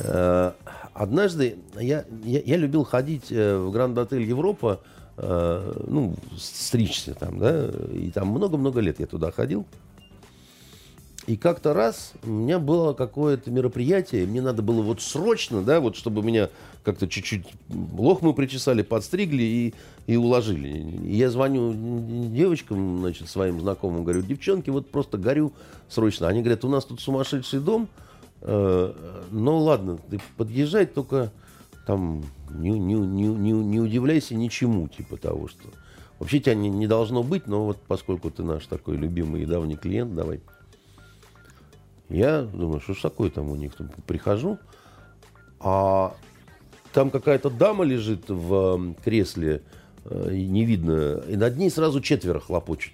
Э, Однажды я, я, я любил ходить э, в Гранд-отель Европа, ну, стричься там, да, и там много-много лет я туда ходил. И как-то раз у меня было какое-то мероприятие, мне надо было вот срочно, да, вот чтобы меня как-то чуть-чуть лохмы причесали, подстригли и, и уложили. И я звоню девочкам, значит, своим знакомым, говорю, девчонки, вот просто горю срочно. Они говорят, у нас тут сумасшедший дом, э, ну ладно, ты подъезжай, только там не, не, не, не, не удивляйся ничему, типа того, что... Вообще тебя не, не должно быть, но вот поскольку ты наш такой любимый и давний клиент, давай. Я думаю, что ж такое там у них? Прихожу, а там какая-то дама лежит в кресле, э, не видно, и над ней сразу четверо хлопочут.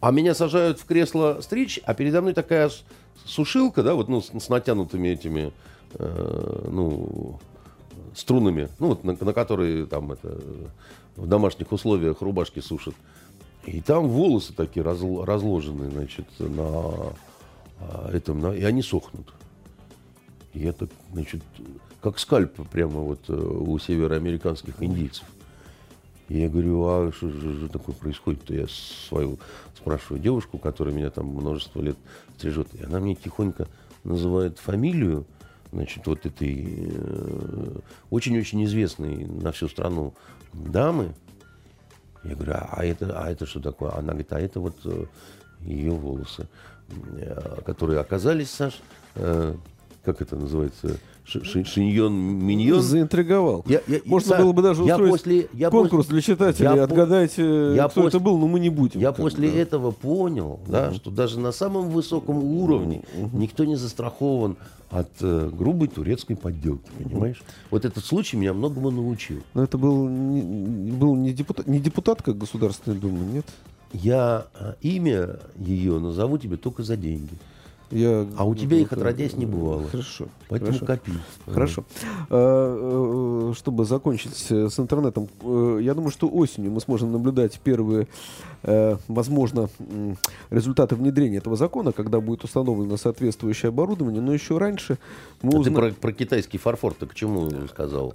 А меня сажают в кресло стричь, а передо мной такая сушилка, да, вот ну, с, с натянутыми этими, э, ну, струнами, ну, вот на, на которые там это, в домашних условиях рубашки сушат. И там волосы такие разл- разложены, значит, на этом, на- и они сохнут. И так, значит, как скальп прямо вот э, у североамериканских индийцев. И я говорю, а что же такое происходит-то? Я свою спрашиваю девушку, которая меня там множество лет стрижет. И она мне тихонько называет фамилию, значит, вот этой э, очень-очень известной на всю страну дамы. Я говорю, а это, а это что такое? Она говорит, а это вот э, ее волосы, которые оказались, Саш, э, как это называется, Ши- ши- шиньон, миньон. Заинтриговал. Я- я- Можно Саш, было бы даже я устроить после- я конкурс после- для читателей. я Отгадайте, я кто после- это был, но мы не будем. Я после да. этого понял, да, что даже на самом высоком уровне никто не застрахован от э, грубой турецкой подделки, понимаешь? Вот этот случай меня многому научил. Но это был не, был не, депутат, не депутатка Государственной Думы, нет? Я э, имя ее назову тебе только за деньги. Я, А у тебя их отродясь не бывало. Хорошо. Поэтому хорошо. копи. Хорошо. А, э, Чтобы закончить э, с интернетом, э, я думаю, что осенью мы сможем наблюдать первые, э, возможно, результаты внедрения этого закона, когда будет установлено соответствующее оборудование, но еще раньше мы А ты про, про китайский фарфор, ты к чему сказал?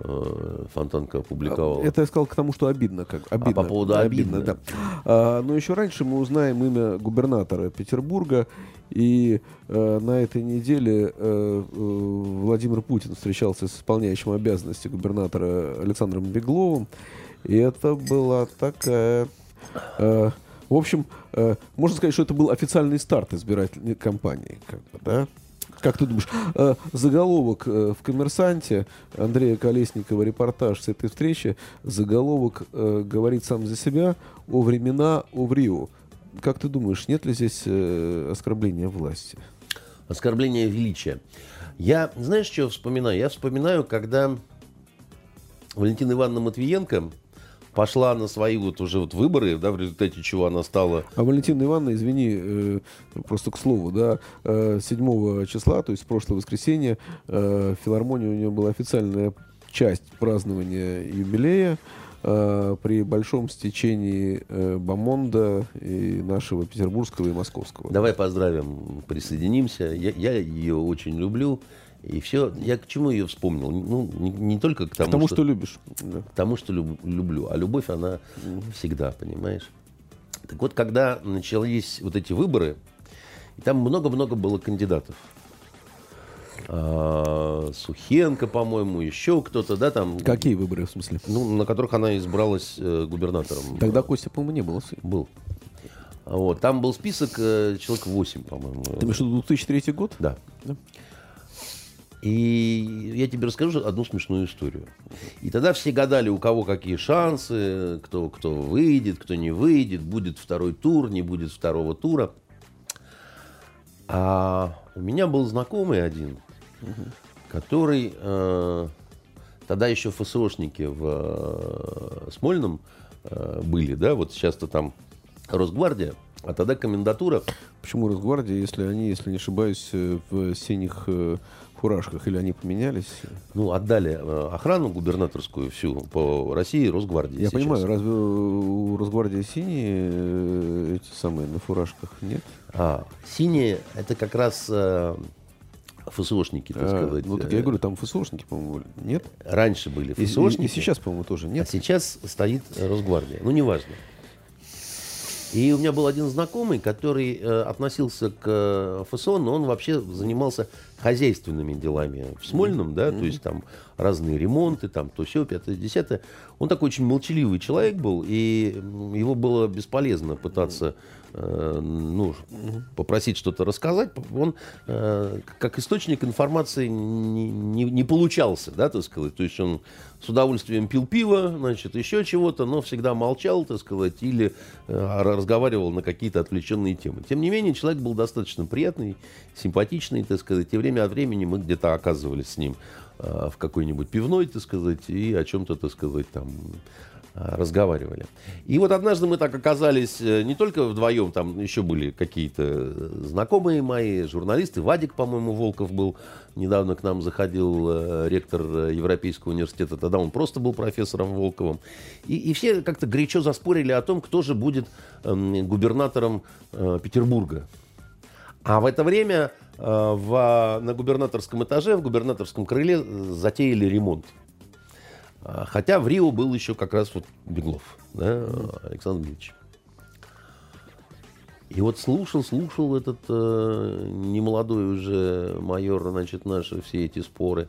Э, Фонтанка опубликовал. Это я сказал к тому, что обидно. Как, обидно по поводу обидно. да. А, но еще раньше мы узнаем имя губернатора Петербурга. И э, на этой неделе э, э, Владимир Путин встречался с исполняющим обязанности губернатора Александром Бегловым. И это была такая... э, в общем, э, можно сказать, что это был официальный старт избирательной кампании. Как, бы, да? Как ты думаешь, э, заголовок э, в «Коммерсанте» Андрея Колесникова репортаж с этой встречи, заголовок э, говорит сам за себя о времена, о Рио. Как ты думаешь, нет ли здесь оскорбления власти? Оскорбление величия. Я, знаешь, что вспоминаю? Я вспоминаю, когда Валентина Ивановна Матвиенко пошла на свои вот уже вот выборы, да, в результате чего она стала А Валентина Ивановна, извини, э, просто к слову, да, э, 7 числа, то есть прошлое воскресенье, э, в филармонии у нее была официальная часть празднования юбилея э, при большом стечении э, Бамонда и нашего петербургского и московского. Давай поздравим, присоединимся. Я, я ее очень люблю. И все. Я к чему ее вспомнил? Ну, не, не только к тому, Потому что, любишь. Да. к тому, что люб- люблю. А любовь, она всегда, понимаешь? Так вот, когда начались вот эти выборы, и там много-много было кандидатов. А, Сухенко, по-моему, еще кто-то, да, там. Какие выборы, в смысле? Ну, на которых она избралась э, губернатором. Тогда Костя, по-моему, не было. сын. Был. А Вот. Там был список э, человек 8, по-моему. Ты имеешь в виду 2003 год? Да. Да. И я тебе расскажу одну смешную историю. И тогда все гадали, у кого какие шансы, кто, кто выйдет, кто не выйдет, будет второй тур, не будет второго тура. А у меня был знакомый один, который э, тогда еще ФСОшники в э, Смольном э, были, да, вот сейчас-то там Росгвардия, а тогда комендатура. Почему Росгвардия, если они, если не ошибаюсь, э, в синих э, фуражках, или они поменялись? Ну, отдали э, охрану губернаторскую всю по России Росгвардии. Я сейчас. понимаю, разве у Росгвардии синие э, эти самые на фуражках нет? А, синие это как раз э, ФСОшники, так А, сказать. ну, так я говорю, там ФСОшники, по-моему, были. нет? Раньше были И, и- ФСОшники. и сейчас, по-моему, тоже А нет. сейчас стоит Росгвардия. Ну, неважно. И у меня был один знакомый, который э, относился к э, ФСО, но он вообще занимался хозяйственными делами. В Смольном, да, то есть там разные ремонты, там то все, пятое, десятое. Он такой очень молчаливый человек был, и его было бесполезно пытаться э, ну, попросить что-то рассказать. Он э, как источник информации не, не- не получался, да, так сказать. То есть он с удовольствием пил пиво, значит, еще чего-то, но всегда молчал, так сказать, или э, разговаривал на какие-то отвлеченные темы. Тем не менее, человек был достаточно приятный, симпатичный, так сказать, и время от времени мы где-то оказывались с ним э, в какой-нибудь пивной, так сказать, и о чем-то, так сказать, там э, разговаривали. И вот однажды мы так оказались э, не только вдвоем, там еще были какие-то э, знакомые мои, журналисты. Вадик, по-моему, Волков был. Недавно к нам заходил э, ректор э, Европейского университета. Тогда он просто был профессором Волковым. И, и все как-то горячо заспорили о том, кто же будет эм, губернатором э, Петербурга. А в это время э, в, на губернаторском этаже, в губернаторском крыле э, затеяли ремонт. А, Хотя в Рио был еще как раз вот Беглов, да, Александр Дмитриевич. И вот слушал, слушал этот э, немолодой уже майор, значит, наши все эти споры.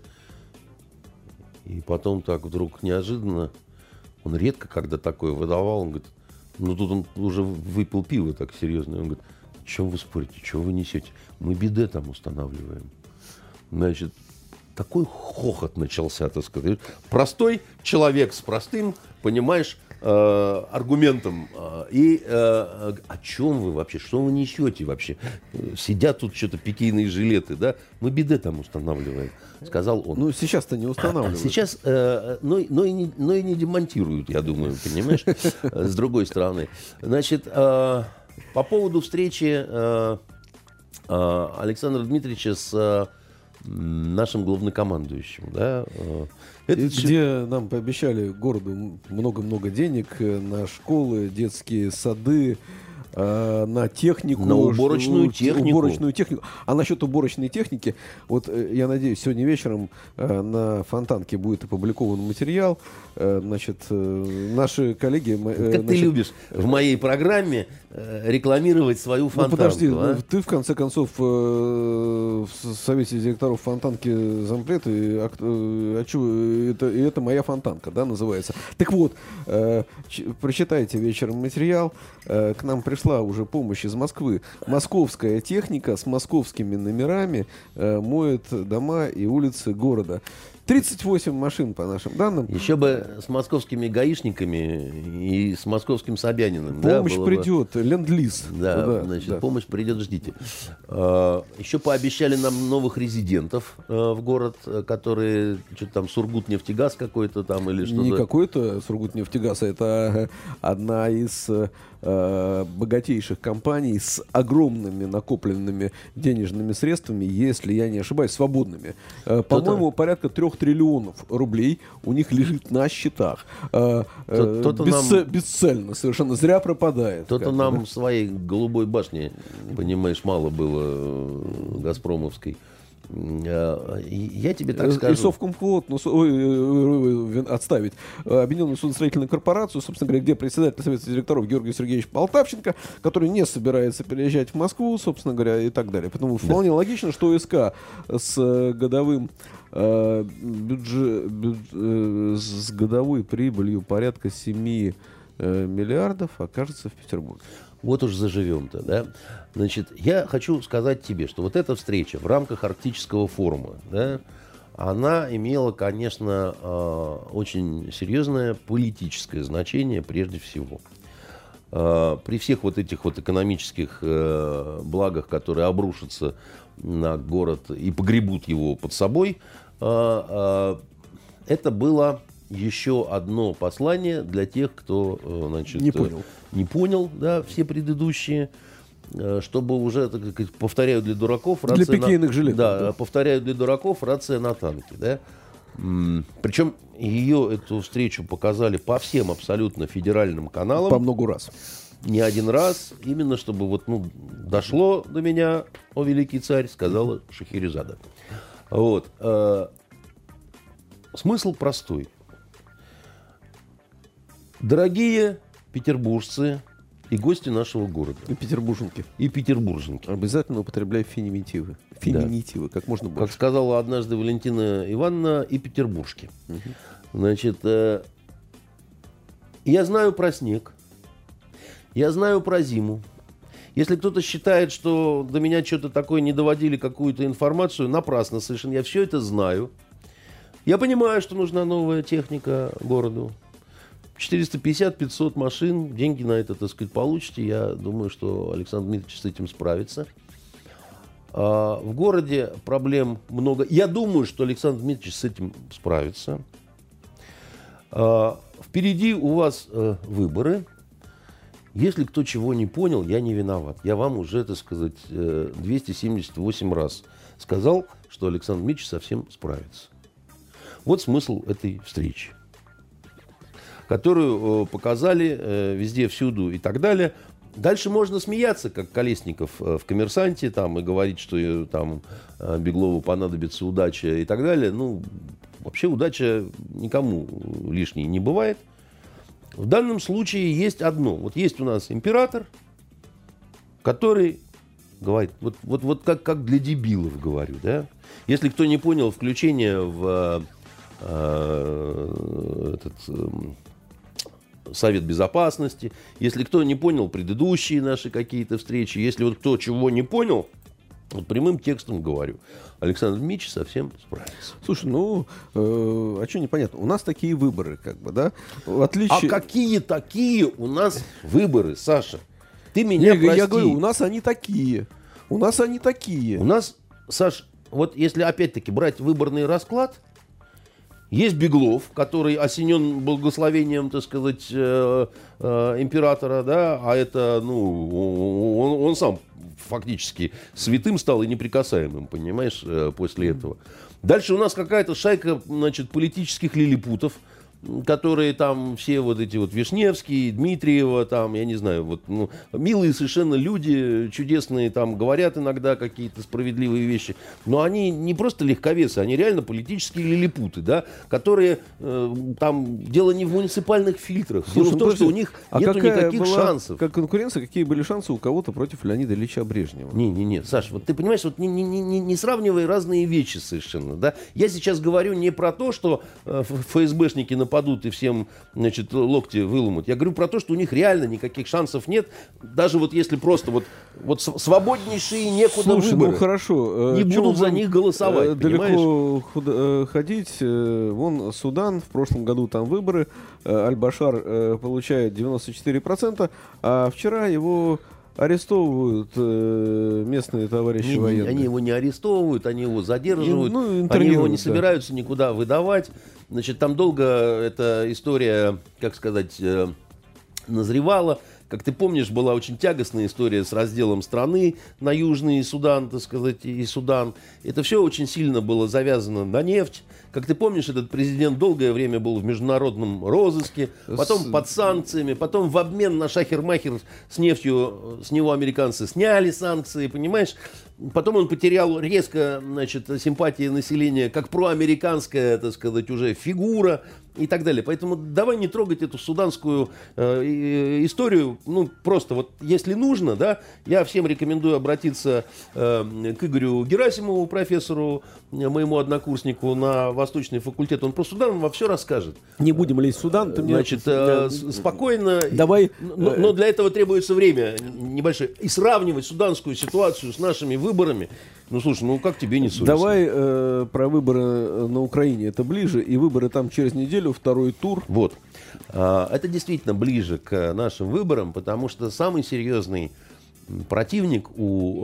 И потом так вдруг неожиданно, он редко когда такое выдавал, он говорит, ну тут он уже выпил пиво так серьезно, он говорит, чем вы спорите, что вы несете? Мы биде там устанавливаем. Значит, такой хохот начался, так сказать. Простой человек с простым, понимаешь, э, аргументом. Э, И э, о чем вы вообще? Что вы несете вообще? Э, Сидят тут что-то пикейные жилеты, да? Мы биде там устанавливаем, сказал он. Ну, сейчас-то не устанавливают. Сейчас, э, но, но, и не, но и не демонтируют, я думаю, понимаешь, э, с другой стороны. Значит, э, по поводу встречи э, э, Александра Дмитриевича с э, нашим главнокомандующим, да, э, это И где нам пообещали городу много-много денег э, на школы, детские сады, э, на технику. На уборочную что- технику. Уборочную технику. А насчет уборочной техники, вот я надеюсь, сегодня вечером на Фонтанке будет опубликован материал. Значит, наши коллеги... как ты значит, любишь в моей программе рекламировать свою Ну, фонтанку. подожди, а? ну, ты в конце концов э, в совете директоров фонтанки зампред, и, а, кто- а чё, это, и это моя фонтанка, да, называется. Так вот, э, ч- прочитайте вечером материал. Э, к нам пришла уже помощь из Москвы. Московская техника с московскими номерами э, моет дома и улицы города. 38 машин, по нашим данным. Еще бы с московскими гаишниками и с московским Собяниным. да, Помощь бы- придет, ленд-лиз. Да, значит, да. помощь придет, ждите. А, Еще пообещали нам новых резидентов э, в город, э, которые что-то там Сургут нефтегаз какой-то там или что-то. Не какой-то Сургутнефтегаз, а это одна из э, богатейших компаний с огромными накопленными денежными средствами, если я не ошибаюсь, свободными. Э, По-моему, порядка трех триллионов рублей у них лежит на счетах. Э, э, То- то-то бесце- нам- Бесцельно, совершенно зря пропадает. То-то как бы, нам своей голубой башни, понимаешь, мало было э, Газпромовской. И Я тебе так Э, скажу. И Совкомфлот, ну, ой, вин- отставить. Э, Объединенную судостроительную корпорацию, собственно говоря, где председатель Совета директоров Георгий Сергеевич Полтавченко, который не собирается переезжать в Москву, собственно говоря, и так далее. Поэтому вполне логично, что СК с э, годовым э, бюджет, с годовой прибылью порядка 7 э, миллиардов окажется в Петербурге. Вот уж заживем-то, да. Значит, я хочу сказать тебе, что вот эта встреча в рамках Арктического форума, да, она имела, конечно, э, очень серьезное политическое значение прежде всего. Э, При всех вот этих вот экономических э, благах, которые обрушатся на город и погребут его под собой, э, э, это было еще одно послание для тех, кто э, значит, Не понял. не понял, да, все предыдущие, э, чтобы уже, так сказать, повторяю для дураков, Для рация пикейных на, жилетов, да, да. повторяю для дураков, рация на танке, да. Причем ее, эту встречу показали по всем абсолютно федеральным каналам По много раз. не один раз, именно чтобы вот, ну, дошло до меня, о великий царь, сказала Шахерезада. Вот. э, Смысл простой. Дорогие петербуржцы и гости нашего города, И петербурженки. и петербурженки, Обязательно употребляй феминитивы. Феминитивы, как можно как больше. сказала однажды Валентина Ивановна, и петербуржки. Значит, э, я знаю про снег, я знаю про зиму. Если кто-то считает, что до меня что-то такое не доводили, какую-то информацию, напрасно совершенно. Я все это знаю. Я понимаю, что нужна новая техника городу. 450-500 машин, деньги на это, так сказать, получите. Я думаю, что Александр Дмитриевич с этим справится. А, В городе проблем много. Я думаю, что Александр Дмитриевич с этим справится. А, Впереди у вас э, выборы. Если кто чего не понял, я не виноват. Я вам уже, так сказать, э, 278 раз сказал, что Александр Дмитриевич совсем справится. Вот смысл этой встречи, которую э, показали э, везде, всюду и так далее. Дальше можно смеяться, как Колесников э, в «Коммерсанте», там, и говорить, что э, там э, Беглову понадобится удача и так далее. Ну, вообще удача никому лишней не бывает. В данном случае есть одно. Вот есть у нас император, который говорит, вот, вот, вот как, как для дебилов говорю, да? Если кто не понял включение в э, этот, эм, Совет Безопасности, если кто не понял предыдущие наши какие-то встречи, если вот кто чего не понял, вот прямым текстом говорю, Александр Дмитриевич совсем справится. Слушай, ну, э, а что непонятно? У нас такие выборы, как бы, да? В А отличие... какие такие у нас выборы, Саша? Ты меня Я, прости. я говорю, у нас они такие. У нас они такие. У нас, Саш, вот если опять-таки брать выборный расклад, есть Беглов, который осенен благословением, так сказать, э, э, императора, да, а это, ну, он, он сам фактически святым стал и неприкасаемым, понимаешь, э, после этого. Дальше у нас какая-то шайка, значит, политических лилипутов, которые там все вот эти вот Вишневские, Дмитриева, там, я не знаю, вот, ну, милые совершенно люди, чудесные, там, говорят иногда какие-то справедливые вещи, но они не просто легковесы, они реально политические лилипуты, да, которые, э, там, дело не в муниципальных фильтрах, дело Слушай, в том, что у них а какая никаких была, шансов. Как конкуренция, какие были шансы у кого-то против Леонида Ильича Брежнева? Не-не-не, Саш, вот ты понимаешь, вот не, не, не, не- сравнивай разные вещи совершенно, да. Я сейчас говорю не про то, что э, ФСБшники нападут и всем, значит, локти выломают. Я говорю про то, что у них реально никаких шансов нет, даже вот если просто вот, вот свободнейшие некуда Слушай, выборы. ну хорошо. э, Не будут за них голосовать, э, Далеко худа- э, ходить. Вон Судан, в прошлом году там выборы. Аль-Башар получает 94%, а вчера его арестовывают э, местные товарищи Не- военные. они его не арестовывают, они его задерживают, Ну, они его не да. собираются никуда выдавать. Значит, там долго эта история, как сказать, э, назревала. Как ты помнишь, была очень тягостная история с разделом страны на Южный Судан, так сказать, и Судан. Это все очень сильно было завязано на нефть. Как ты помнишь, этот президент долгое время был в международном розыске, потом С- под санкциями, потом в обмен на шахер-махер с нефтью с него американцы сняли санкции, понимаешь? Потом он потерял резко, значит, симпатии населения, как проамериканская, так сказать, уже фигура и так далее. Поэтому давай не трогать эту суданскую э, и- историю. Ну, просто вот если нужно, да, я всем рекомендую обратиться э, к Игорю Герасимову, профессору, э, моему однокурснику на Восточный факультет. Он про Судан вам все расскажет. Не будем лезть в Судан. ты мне- Значит, э, спокойно. Давай, Но, но для этого требуется время небольшое. И сравнивать суданскую ситуацию с нашими выборами. Ну, слушай, ну как тебе не совестно? Давай э, про выборы э, на Украине. Это ближе. И выборы там через неделю, второй тур. Вот. А, Это действительно ближе к нашим выборам, потому что самый серьезный противник у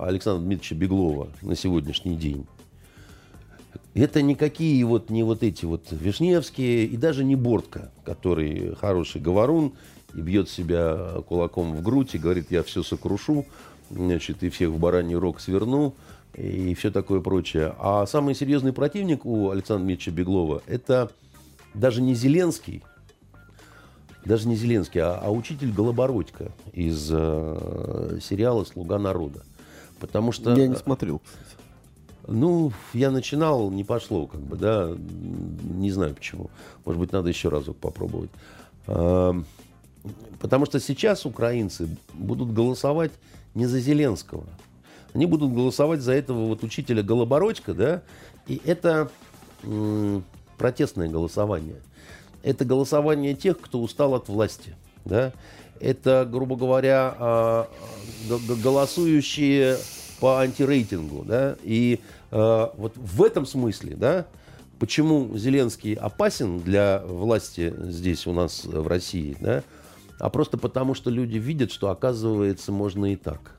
э, Александра Дмитриевича Беглова на сегодняшний день Это никакие вот не вот эти вот Вишневские и даже не Бортко, который хороший говорун и бьет себя кулаком в грудь и говорит, я все сокрушу, значит, и всех в бараний рог сверну и все такое прочее. А самый серьезный противник у Александра Дмитриевича Беглова это даже не Зеленский, даже не Зеленский, а, а учитель Голобородько из э, сериала «Слуга народа». Потому что... Я не смотрел, кстати. Ну, я начинал, не пошло, как бы, да, не знаю почему. Может быть, надо еще разок попробовать. Потому что сейчас украинцы будут голосовать не за Зеленского. Они будут голосовать за этого вот учителя Голобородько, да, и это протестное голосование. Это голосование тех, кто устал от власти, да. Это, грубо говоря, а, голосующие по антирейтингу, да, и э, вот в этом смысле, да, почему Зеленский опасен для власти здесь у нас в России, да, а просто потому, что люди видят, что оказывается можно и так.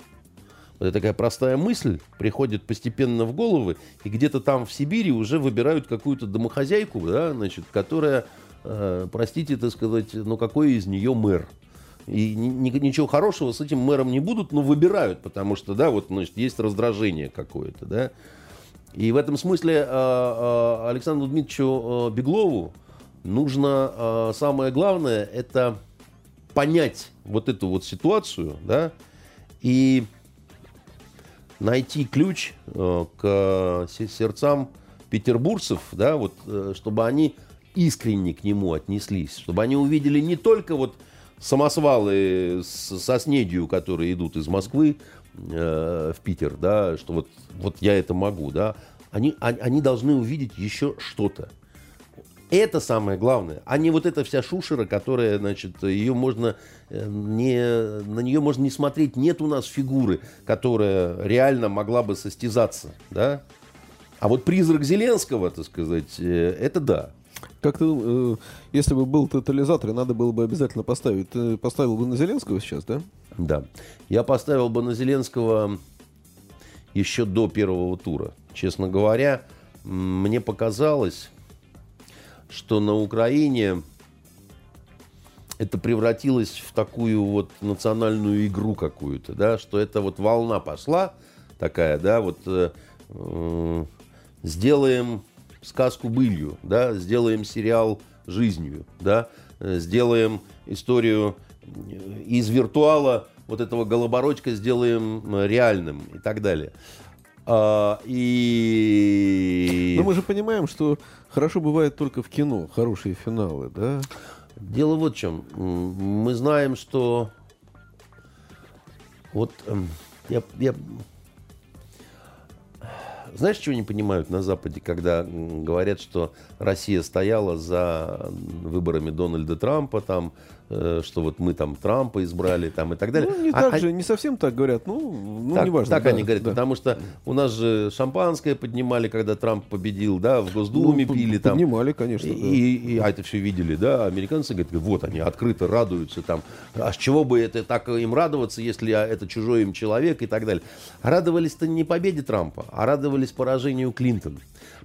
Вот такая простая мысль приходит постепенно в головы, и где-то там в Сибири уже выбирают какую-то домохозяйку, да, значит, которая, э, простите, так сказать, ну какой из нее мэр. И ни, ничего хорошего с этим мэром не будут, но выбирают, потому что, да, вот, значит, есть раздражение какое-то, да. И в этом смысле э, э, Александру Дмитриевичу э, Беглову нужно самое главное это понять вот эту вот ситуацию, да, и найти ключ к сердцам петербуржцев, да, вот, чтобы они искренне к нему отнеслись, чтобы они увидели не только вот самосвалы со снедью, которые идут из Москвы э, в Питер, да, что вот, вот я это могу, да, они, они, они должны увидеть еще что-то. Это самое главное, а не вот эта вся шушера, которая, значит, ее можно э, не, на нее можно не смотреть. Нет у нас фигуры, которая реально могла бы состязаться, да. А вот призрак Зеленского, так сказать, э, это да. Как ты, э, если бы был тотализатор, надо было бы обязательно поставить. Ты поставил бы на Зеленского сейчас, да? Да. Я поставил бы на Зеленского еще до первого тура. Честно говоря, мне показалось, что на Украине это превратилось в такую вот национальную игру какую-то, да, что это вот волна пошла такая, да, вот э, э, сделаем сказку былью, да, сделаем сериал жизнью, да, э, сделаем историю э, из виртуала вот этого голобородька сделаем э, реальным и так далее. А, и... Но мы же понимаем, что хорошо бывает только в кино, хорошие финалы, да? Дело вот в чем. Мы знаем, что вот эм, я, я знаешь, чего не понимают на Западе, когда говорят, что Россия стояла за выборами Дональда Трампа, там, что вот мы там Трампа избрали там и так далее. Ну, не а, так а, же, не совсем так говорят, ну, ну так, неважно. Так да, они говорят, да. потому что у нас же шампанское поднимали, когда Трамп победил, да, в Госдуме ну, пили там. Поднимали, конечно. И, да. и, и а это все видели, да, американцы говорят, вот они открыто радуются там, а с чего бы это так им радоваться, если это чужой им человек и так далее. Радовались-то не победе Трампа, а радовались поражению Клинтона.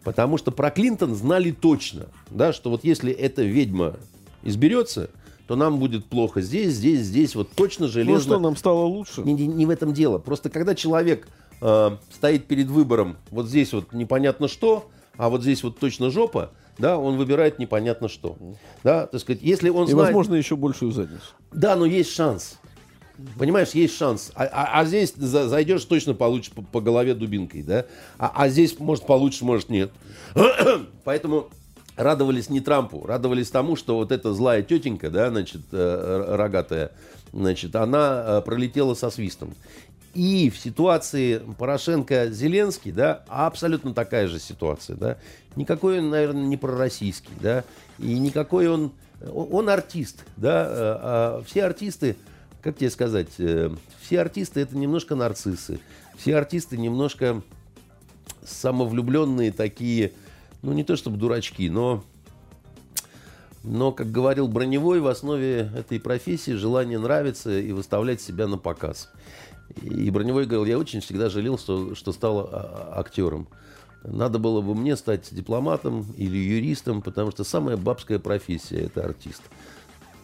Потому что про Клинтон знали точно, да, что вот если эта ведьма изберется, то нам будет плохо здесь, здесь, здесь, вот точно железно. Ну что, нам стало лучше? Не, не, не в этом дело. Просто когда человек э, стоит перед выбором, вот здесь вот непонятно что, а вот здесь вот точно жопа, да, он выбирает непонятно что. Да, так сказать, если он И, знает... возможно, еще большую задницу. Да, но есть шанс. Понимаешь, есть шанс. А, а, а здесь за, зайдешь, точно получишь по, по голове дубинкой, да? А, а здесь, может, получишь, может, нет. Поэтому радовались не Трампу, радовались тому, что вот эта злая тетенька, да, значит, э, рогатая, значит, она э, пролетела со свистом. И в ситуации Порошенко-Зеленский, да, абсолютно такая же ситуация, да. Никакой он, наверное, не пророссийский, да, и никакой он, он артист, да. Э, а все артисты, как тебе сказать, все артисты это немножко нарциссы, все артисты немножко самовлюбленные такие, ну не то чтобы дурачки, но, но, как говорил Броневой, в основе этой профессии желание нравиться и выставлять себя на показ. И Броневой говорил, я очень всегда жалел, что, что стал а, а, актером. надо было бы мне стать дипломатом или юристом, потому что самая бабская профессия – это артист.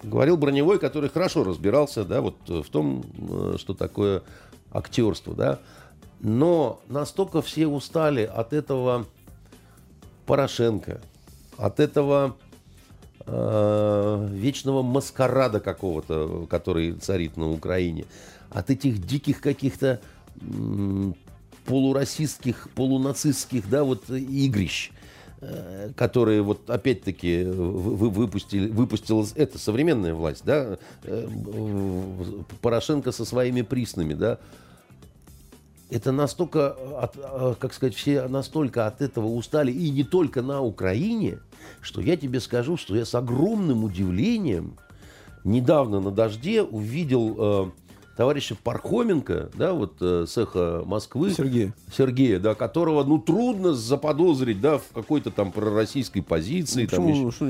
Говорил Броневой, который хорошо разбирался да, вот в том, э, что такое актерство. Да. Но настолько все устали от этого Порошенко, от этого э, вечного маскарада какого-то, который царит на Украине, от этих диких каких-то полурасистских, полунацистских, да, вот игрищ, э, которые вот опять-таки выпустили, выпустила это современная власть, да, э, Порошенко со своими приснами, да, это настолько, от, э, как сказать, все настолько от этого устали, и не только на Украине, что я тебе скажу, что я с огромным удивлением недавно на дожде увидел товарища Пархоменко, да, вот э, с эхо Москвы. Сергея. Сергея, да, которого, ну, трудно заподозрить, да, в какой-то там пророссийской позиции. Ну, почему, что,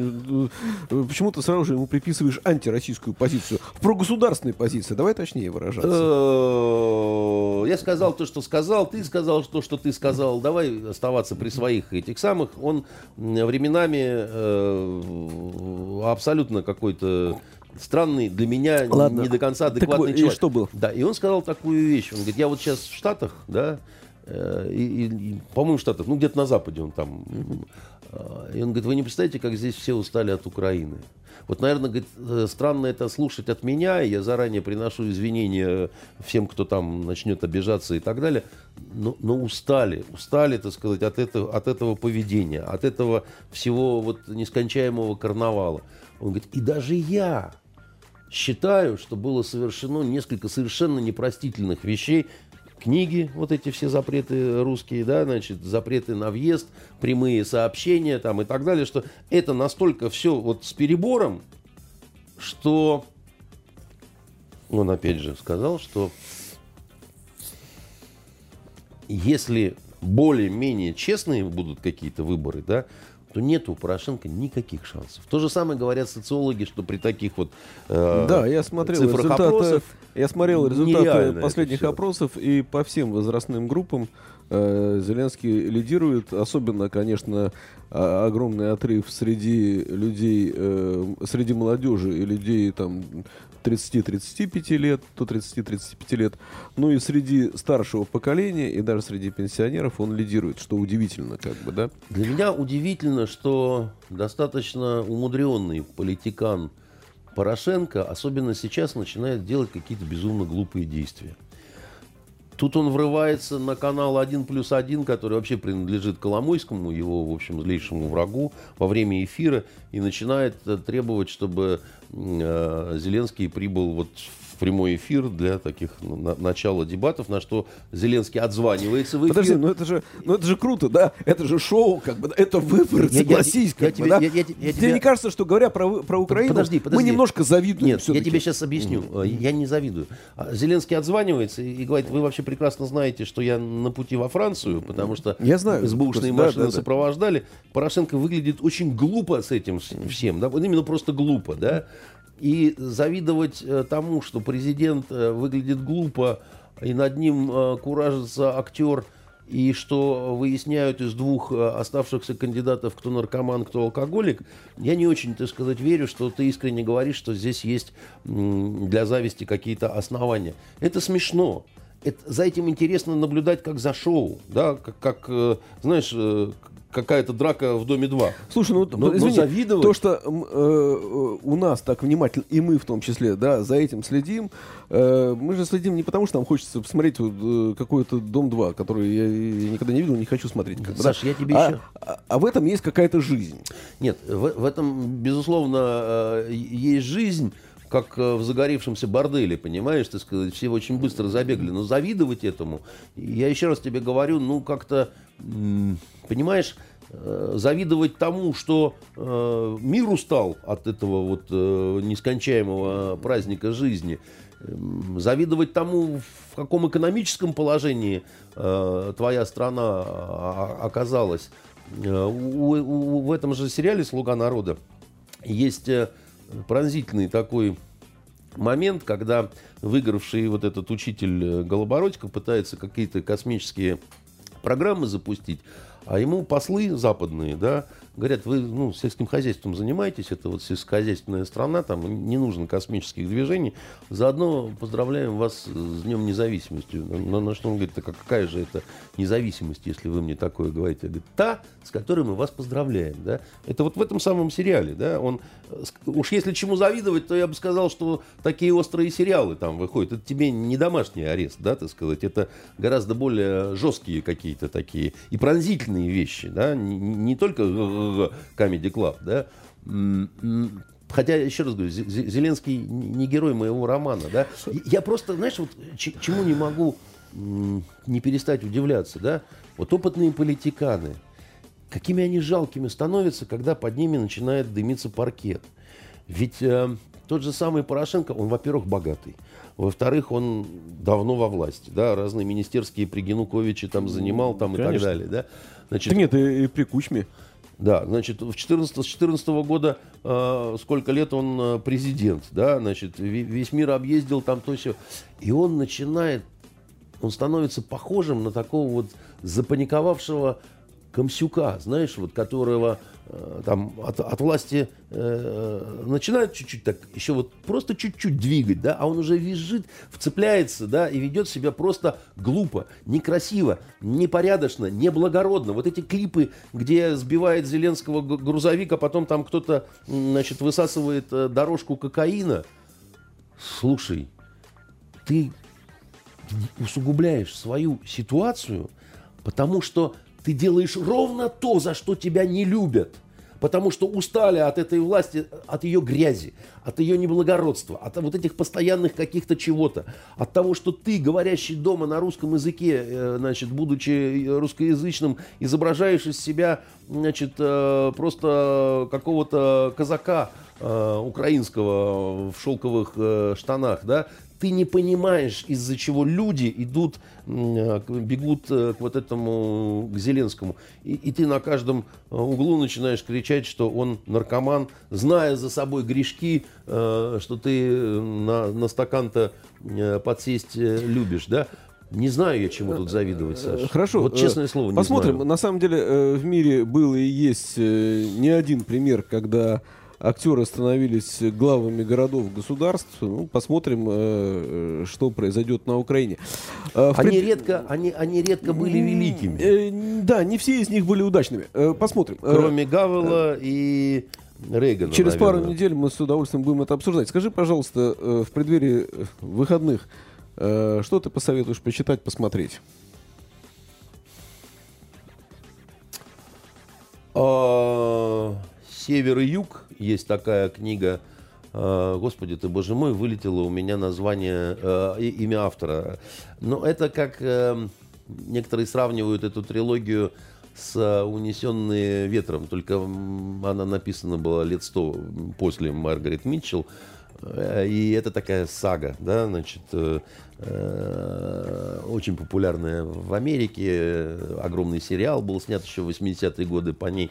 э, почему ты сразу же ему приписываешь антироссийскую позицию? В прогосударственной позиции, давай точнее выражаться. Э, я сказал то, что сказал, ты сказал то, что ты сказал. Давай оставаться при своих этих самых. Он временами э, абсолютно какой-то странный для меня Ладно. не до конца адекватный так, человек. И что был? Да, и он сказал такую вещь. Он говорит, я вот сейчас в Штатах, да, э, и, и, по-моему, в Штатах, ну где-то на Западе он там. Mm-hmm. И он говорит, вы не представляете, как здесь все устали от Украины. Вот, наверное, говорит, э, странно это слушать от меня, я заранее приношу извинения всем, кто там начнет обижаться и так далее, но, но устали, устали, так сказать, от этого, от этого поведения, от этого всего вот нескончаемого карнавала. Он говорит, и даже я, считаю, что было совершено несколько совершенно непростительных вещей. Книги, вот эти все запреты русские, да, значит, запреты на въезд, прямые сообщения там и так далее, что это настолько все вот с перебором, что он опять же сказал, что если более-менее честные будут какие-то выборы, да, то нет у Порошенко никаких шансов. То же самое говорят социологи, что при таких вот э, Да, я смотрел результаты, опросов, я смотрел результаты последних опросов, и по всем возрастным группам э, Зеленский лидирует. Особенно, конечно, огромный отрыв среди людей, э, среди молодежи и людей там 30-35 лет, то 30-35 лет. Ну и среди старшего поколения и даже среди пенсионеров он лидирует, что удивительно, как бы, да? Для меня удивительно, что достаточно умудренный политикан Порошенко, особенно сейчас, начинает делать какие-то безумно глупые действия. Тут он врывается на канал 1 плюс 1, который вообще принадлежит Коломойскому, его, в общем, злейшему врагу, во время эфира, и начинает э, требовать, чтобы э, Зеленский прибыл вот в прямой эфир для таких ну, на, начала дебатов, на что Зеленский отзванивается в эфир. Подожди, ну это же, ну это же круто, да? Это же шоу, как бы, это выборы, согласись, я, как я, бы, я, да? Я, я, я, Тебе не кажется, что говоря про, про Украину, подожди, подожди. мы немножко завидуем Нет, я тебе сейчас объясню. Mm. Я не завидую. А Зеленский отзванивается и говорит, вы вообще прекрасно знаете, что я на пути во Францию, потому что я знаю, СБУшные машины да, да, сопровождали. Порошенко выглядит очень глупо с этим всем, да? Вот именно просто глупо, да? И завидовать э, тому, что президент э, выглядит глупо, и над ним э, куражится актер, и что выясняют из двух оставшихся кандидатов, кто наркоман, кто алкоголик, я не очень, так сказать, верю, что ты искренне говоришь, что здесь есть для зависти какие-то основания. Это смешно. Это, за этим интересно наблюдать как за шоу, да, как, как знаешь, какая-то драка в доме 2. Слушай, ну но, извини, но завидовать... то, что э, у нас так внимательно, и мы в том числе, да, за этим следим, э, мы же следим не потому, что нам хочется посмотреть вот, э, какой-то дом 2, который я, я никогда не видел, не хочу смотреть. Как Саш, да? я тебе а, еще... А, а в этом есть какая-то жизнь. Нет, в, в этом, безусловно, э, есть жизнь как э, в загоревшемся борделе, понимаешь, ты сказать, все очень быстро забегали. Но завидовать этому, я еще раз тебе говорю, ну как-то, понимаешь, э, завидовать тому, что э, мир устал от этого вот э, нескончаемого праздника жизни, завидовать тому, в каком экономическом положении э, твоя страна а, оказалась. Э, у, у, в этом же сериале «Слуга народа» есть пронзительный такой момент, когда выигравший вот этот учитель Голобородько пытается какие-то космические программы запустить, А ему послы западные, да, говорят, вы ну, сельским хозяйством занимаетесь, это вот сельскохозяйственная страна, там не нужно космических движений. Заодно поздравляем вас с Днем независимости. На, на что он говорит, так какая же это независимость, если вы мне такое говорите? Я говорю, та, с которой мы вас поздравляем. Да? Это вот в этом самом сериале. Да? Он, уж если чему завидовать, то я бы сказал, что такие острые сериалы там выходят. Это тебе не домашний арест, да, так сказать. Это гораздо более жесткие какие-то такие и пронзительные вещи. Да? Не, не только Comedy Club, да, Хотя, еще раз говорю, Зеленский не герой моего романа, да. Я просто, знаешь, вот чему не могу не перестать удивляться, да. Вот опытные политиканы, какими они жалкими становятся, когда под ними начинает дымиться паркет. Ведь э, тот же самый Порошенко, он, во-первых, богатый. Во-вторых, он давно во власти, да, разные министерские при Януковиче там занимал там Конечно. и так далее, да. Значит, да нет, и, и при Кучме. Да, значит, в 14, с 14 года э, сколько лет он э, президент, да, значит, весь мир объездил там то все. И он начинает, он становится похожим на такого вот запаниковавшего Комсюка, знаешь, вот которого Э, там от, от власти э, начинают чуть-чуть так, еще вот просто чуть-чуть двигать, да, а он уже визжит, вцепляется, да, и ведет себя просто глупо, некрасиво, непорядочно, неблагородно. Вот эти клипы, где сбивает Зеленского грузовик, а потом там кто-то, значит, высасывает э, дорожку кокаина. Слушай, ты усугубляешь свою ситуацию, потому что ты делаешь ровно то, за что тебя не любят. Потому что устали от этой власти, от ее грязи, от ее неблагородства, от вот этих постоянных каких-то чего-то, от того, что ты, говорящий дома на русском языке, э, значит, будучи русскоязычным, изображаешь из себя, значит, э, просто какого-то казака э, украинского в шелковых штанах, да, ты не понимаешь, из-за чего люди идут, а, бегут э, к вот этому, к Зеленскому. И, и ты на каждом э, углу начинаешь кричать, что он наркоман, зная за собой грешки, э, что ты на, на стакан-то подсесть любишь, да? Не знаю я, чему тут завидовать, Саша. Хорошо. Вот честное слово, не Посмотрим. Знаю. На самом деле в мире был и есть не один пример, когда актеры становились главами городов государств. Ну, посмотрим, э, что произойдет на Украине. А, они, пред... редко, они, они редко были великими. Э, да, не все из них были удачными. Э, посмотрим. Кроме Гавела и Рейгана, Через наверное. пару недель мы с удовольствием будем это обсуждать. Скажи, пожалуйста, в преддверии выходных, что ты посоветуешь почитать, посмотреть? А, Север и юг есть такая книга. А, Господи ты, боже мой, вылетело у меня название, э, имя автора. Но это как э, некоторые сравнивают эту трилогию с «Унесенные ветром», только она написана была лет сто после Маргарет Митчелл. Э, и это такая сага, да, значит, очень популярная в Америке. Огромный сериал был снят еще в 80-е годы по ней.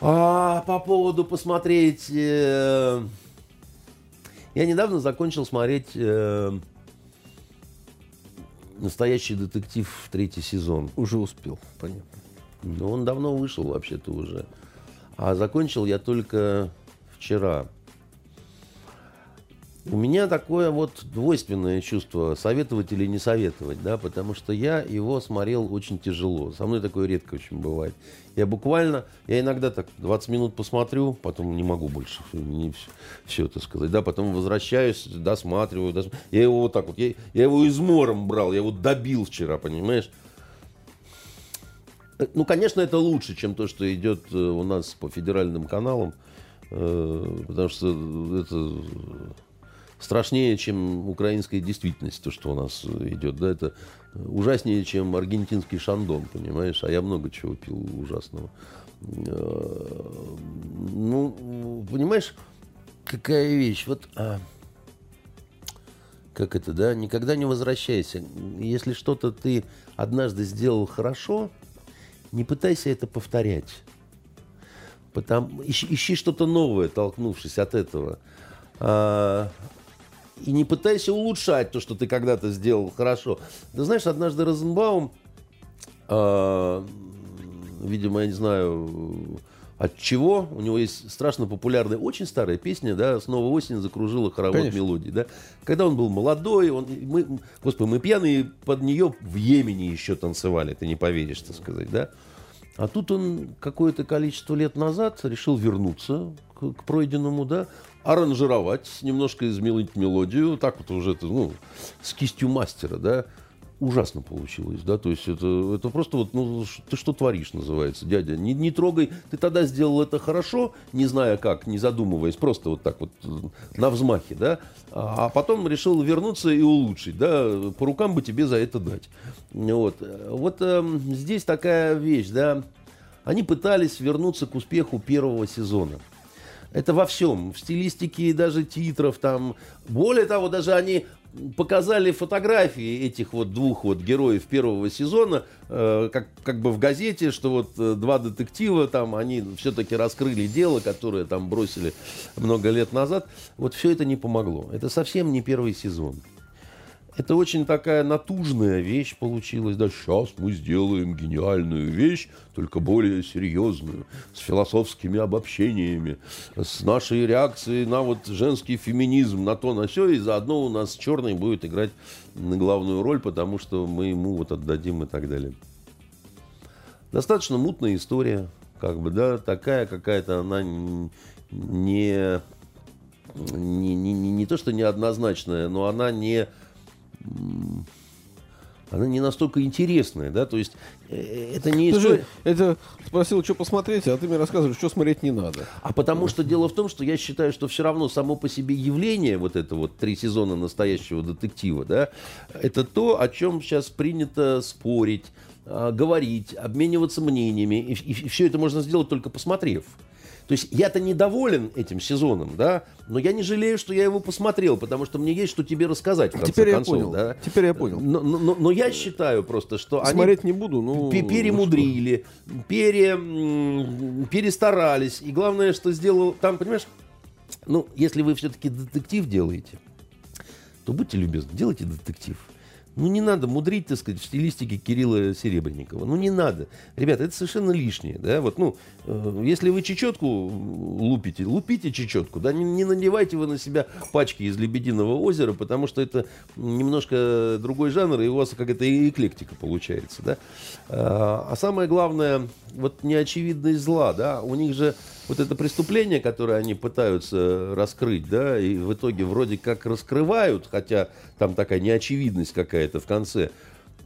А, по поводу посмотреть... Э, я недавно закончил смотреть э, «Настоящий детектив» третий сезон. Уже успел, понятно. Ну, он давно вышел вообще-то уже. А закончил я только вчера. У меня такое вот двойственное чувство, советовать или не советовать, да, потому что я его смотрел очень тяжело. Со мной такое редко очень бывает. Я буквально, я иногда так 20 минут посмотрю, потом не могу больше не все, все это сказать, да, потом возвращаюсь, досматриваю, досматриваю. Я его вот так вот, я, я его измором брал, я его добил вчера, понимаешь? Ну, конечно, это лучше, чем то, что идет э, у нас по федеральным каналам, э, потому что это страшнее, чем украинская действительность, то, что у нас идет. Да, это ужаснее, чем аргентинский шандон, понимаешь? А я много чего пил ужасного. Э, ну, понимаешь, какая вещь? Вот, а, как это, да? Никогда не возвращайся. Если что-то ты однажды сделал хорошо, не пытайся это повторять. Потому, ищи, ищи что-то новое, толкнувшись от этого. А, и не пытайся улучшать то, что ты когда-то сделал хорошо. Ты знаешь, однажды Розенбаум э, видимо, я не знаю, от чего. У него есть страшно популярная, очень старая песня, да, «Снова осень закружила хоровод Конечно. мелодий», да. Когда он был молодой, он, мы, господи, мы пьяные под нее в Йемене еще танцевали, ты не поверишь, так сказать, да. А тут он какое-то количество лет назад решил вернуться к, к пройденному, да, аранжировать, немножко изменить мелодию, так вот уже, это, ну, с кистью мастера, да, ужасно получилось, да, то есть это, это просто вот, ну, ты что творишь, называется, дядя, не, не трогай, ты тогда сделал это хорошо, не зная как, не задумываясь, просто вот так вот э, на взмахе, да, а, а потом решил вернуться и улучшить, да, по рукам бы тебе за это дать. Вот, вот эм, здесь такая вещь, да, они пытались вернуться к успеху первого сезона. Это во всем, в стилистике даже титров там. Более того, даже они показали фотографии этих вот двух вот героев первого сезона, э, как, как бы в газете, что вот э, два детектива там, они все-таки раскрыли дело, которое там бросили много лет назад. Вот все это не помогло. Это совсем не первый сезон. Это очень такая натужная вещь получилась. Да, сейчас мы сделаем гениальную вещь, только более серьезную, с философскими обобщениями, с нашей реакцией на вот женский феминизм, на то, на все, и заодно у нас черный будет играть главную роль, потому что мы ему вот отдадим и так далее. Достаточно мутная история, как бы, да, такая какая-то она не, не, не, не, не то, что неоднозначная, но она не она не настолько интересная, да, то есть э, это не история. это спросил, что посмотреть, а ты мне рассказываешь, что смотреть не надо. А потому что дело в том, что я считаю, что все равно само по себе явление, вот это вот три сезона настоящего детектива, да, это то, о чем сейчас принято спорить, а, говорить, обмениваться мнениями. И, все это можно сделать только посмотрев. То есть я-то недоволен этим сезоном, да, но я не жалею, что я его посмотрел, потому что мне есть что тебе рассказать, в конце Теперь я концов, понял. да. Теперь я понял. Но, но- но- но я считаю просто, что они Смотреть не буду, ну... Пе- перемудрили, пере, м, перестарались. И главное, что сделал... Там, понимаешь, ну, если вы все-таки детектив делаете, то будьте любезны, делайте детектив. Ну, не надо мудрить, так сказать, в стилистике Кирилла Серебренникова. Ну, не надо. Ребята, это совершенно лишнее. Да? Вот, ну, э, если вы чечетку лупите, лупите чечетку. Да? Не, не надевайте вы на себя пачки из «Лебединого озера», потому что это немножко другой жанр, и у вас какая-то эклектика получается. Да? А а самое главное, вот неочевидность зла. Да? У них же вот это преступление, которое они пытаются раскрыть, да, и в итоге вроде как раскрывают, хотя там такая неочевидность какая-то в конце,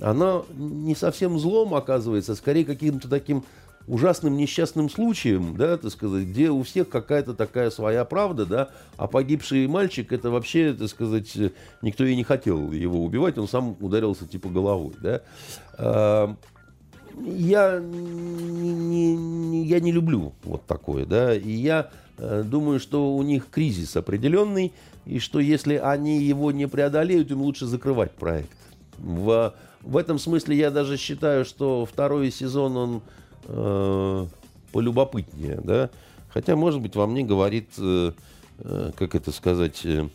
она не совсем злом оказывается, а скорее каким-то таким ужасным несчастным случаем, да, так сказать, где у всех какая-то такая своя правда, да, а погибший мальчик, это вообще, так сказать, никто и не хотел его убивать, он сам ударился типа головой, да. А, я не, не- не- я не люблю вот такое, да, и я э, думаю, что у них кризис определенный, и что если они его не преодолеют, им лучше закрывать проект. В, в этом смысле я даже считаю, что второй сезон, он э, полюбопытнее, да, хотя, может быть, во мне говорит, э, э, как это сказать... э,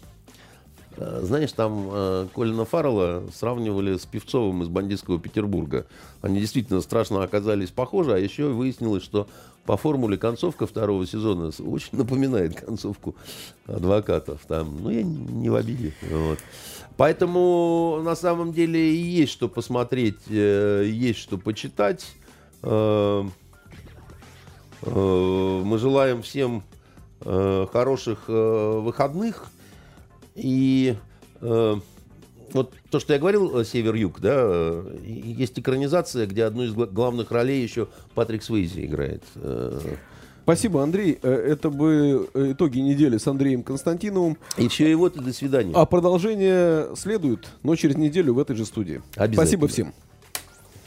Э, Знаешь, там э, Колина Фаррелла сравнивали с Певцовым из бандитского Петербурга. Они действительно страшно оказались похожи, а еще выяснилось, что по формуле концовка второго сезона очень напоминает концовку адвокатов. Там, ну, я не в обиде. Вот. Поэтому на самом деле есть что посмотреть, э, есть что почитать. Э, э, Мы желаем всем хороших выходных. И вот то, что я говорил, э, Север-Юг, да, э, есть экранизация, где одну из гла- главных ролей еще Патрик Свейзи играет. Э, Спасибо, Андрей. Это бы итоги недели с Андреем Константиновым. И все, и вот, и до свидания. А продолжение следует, но через неделю в этой же студии. Спасибо всем.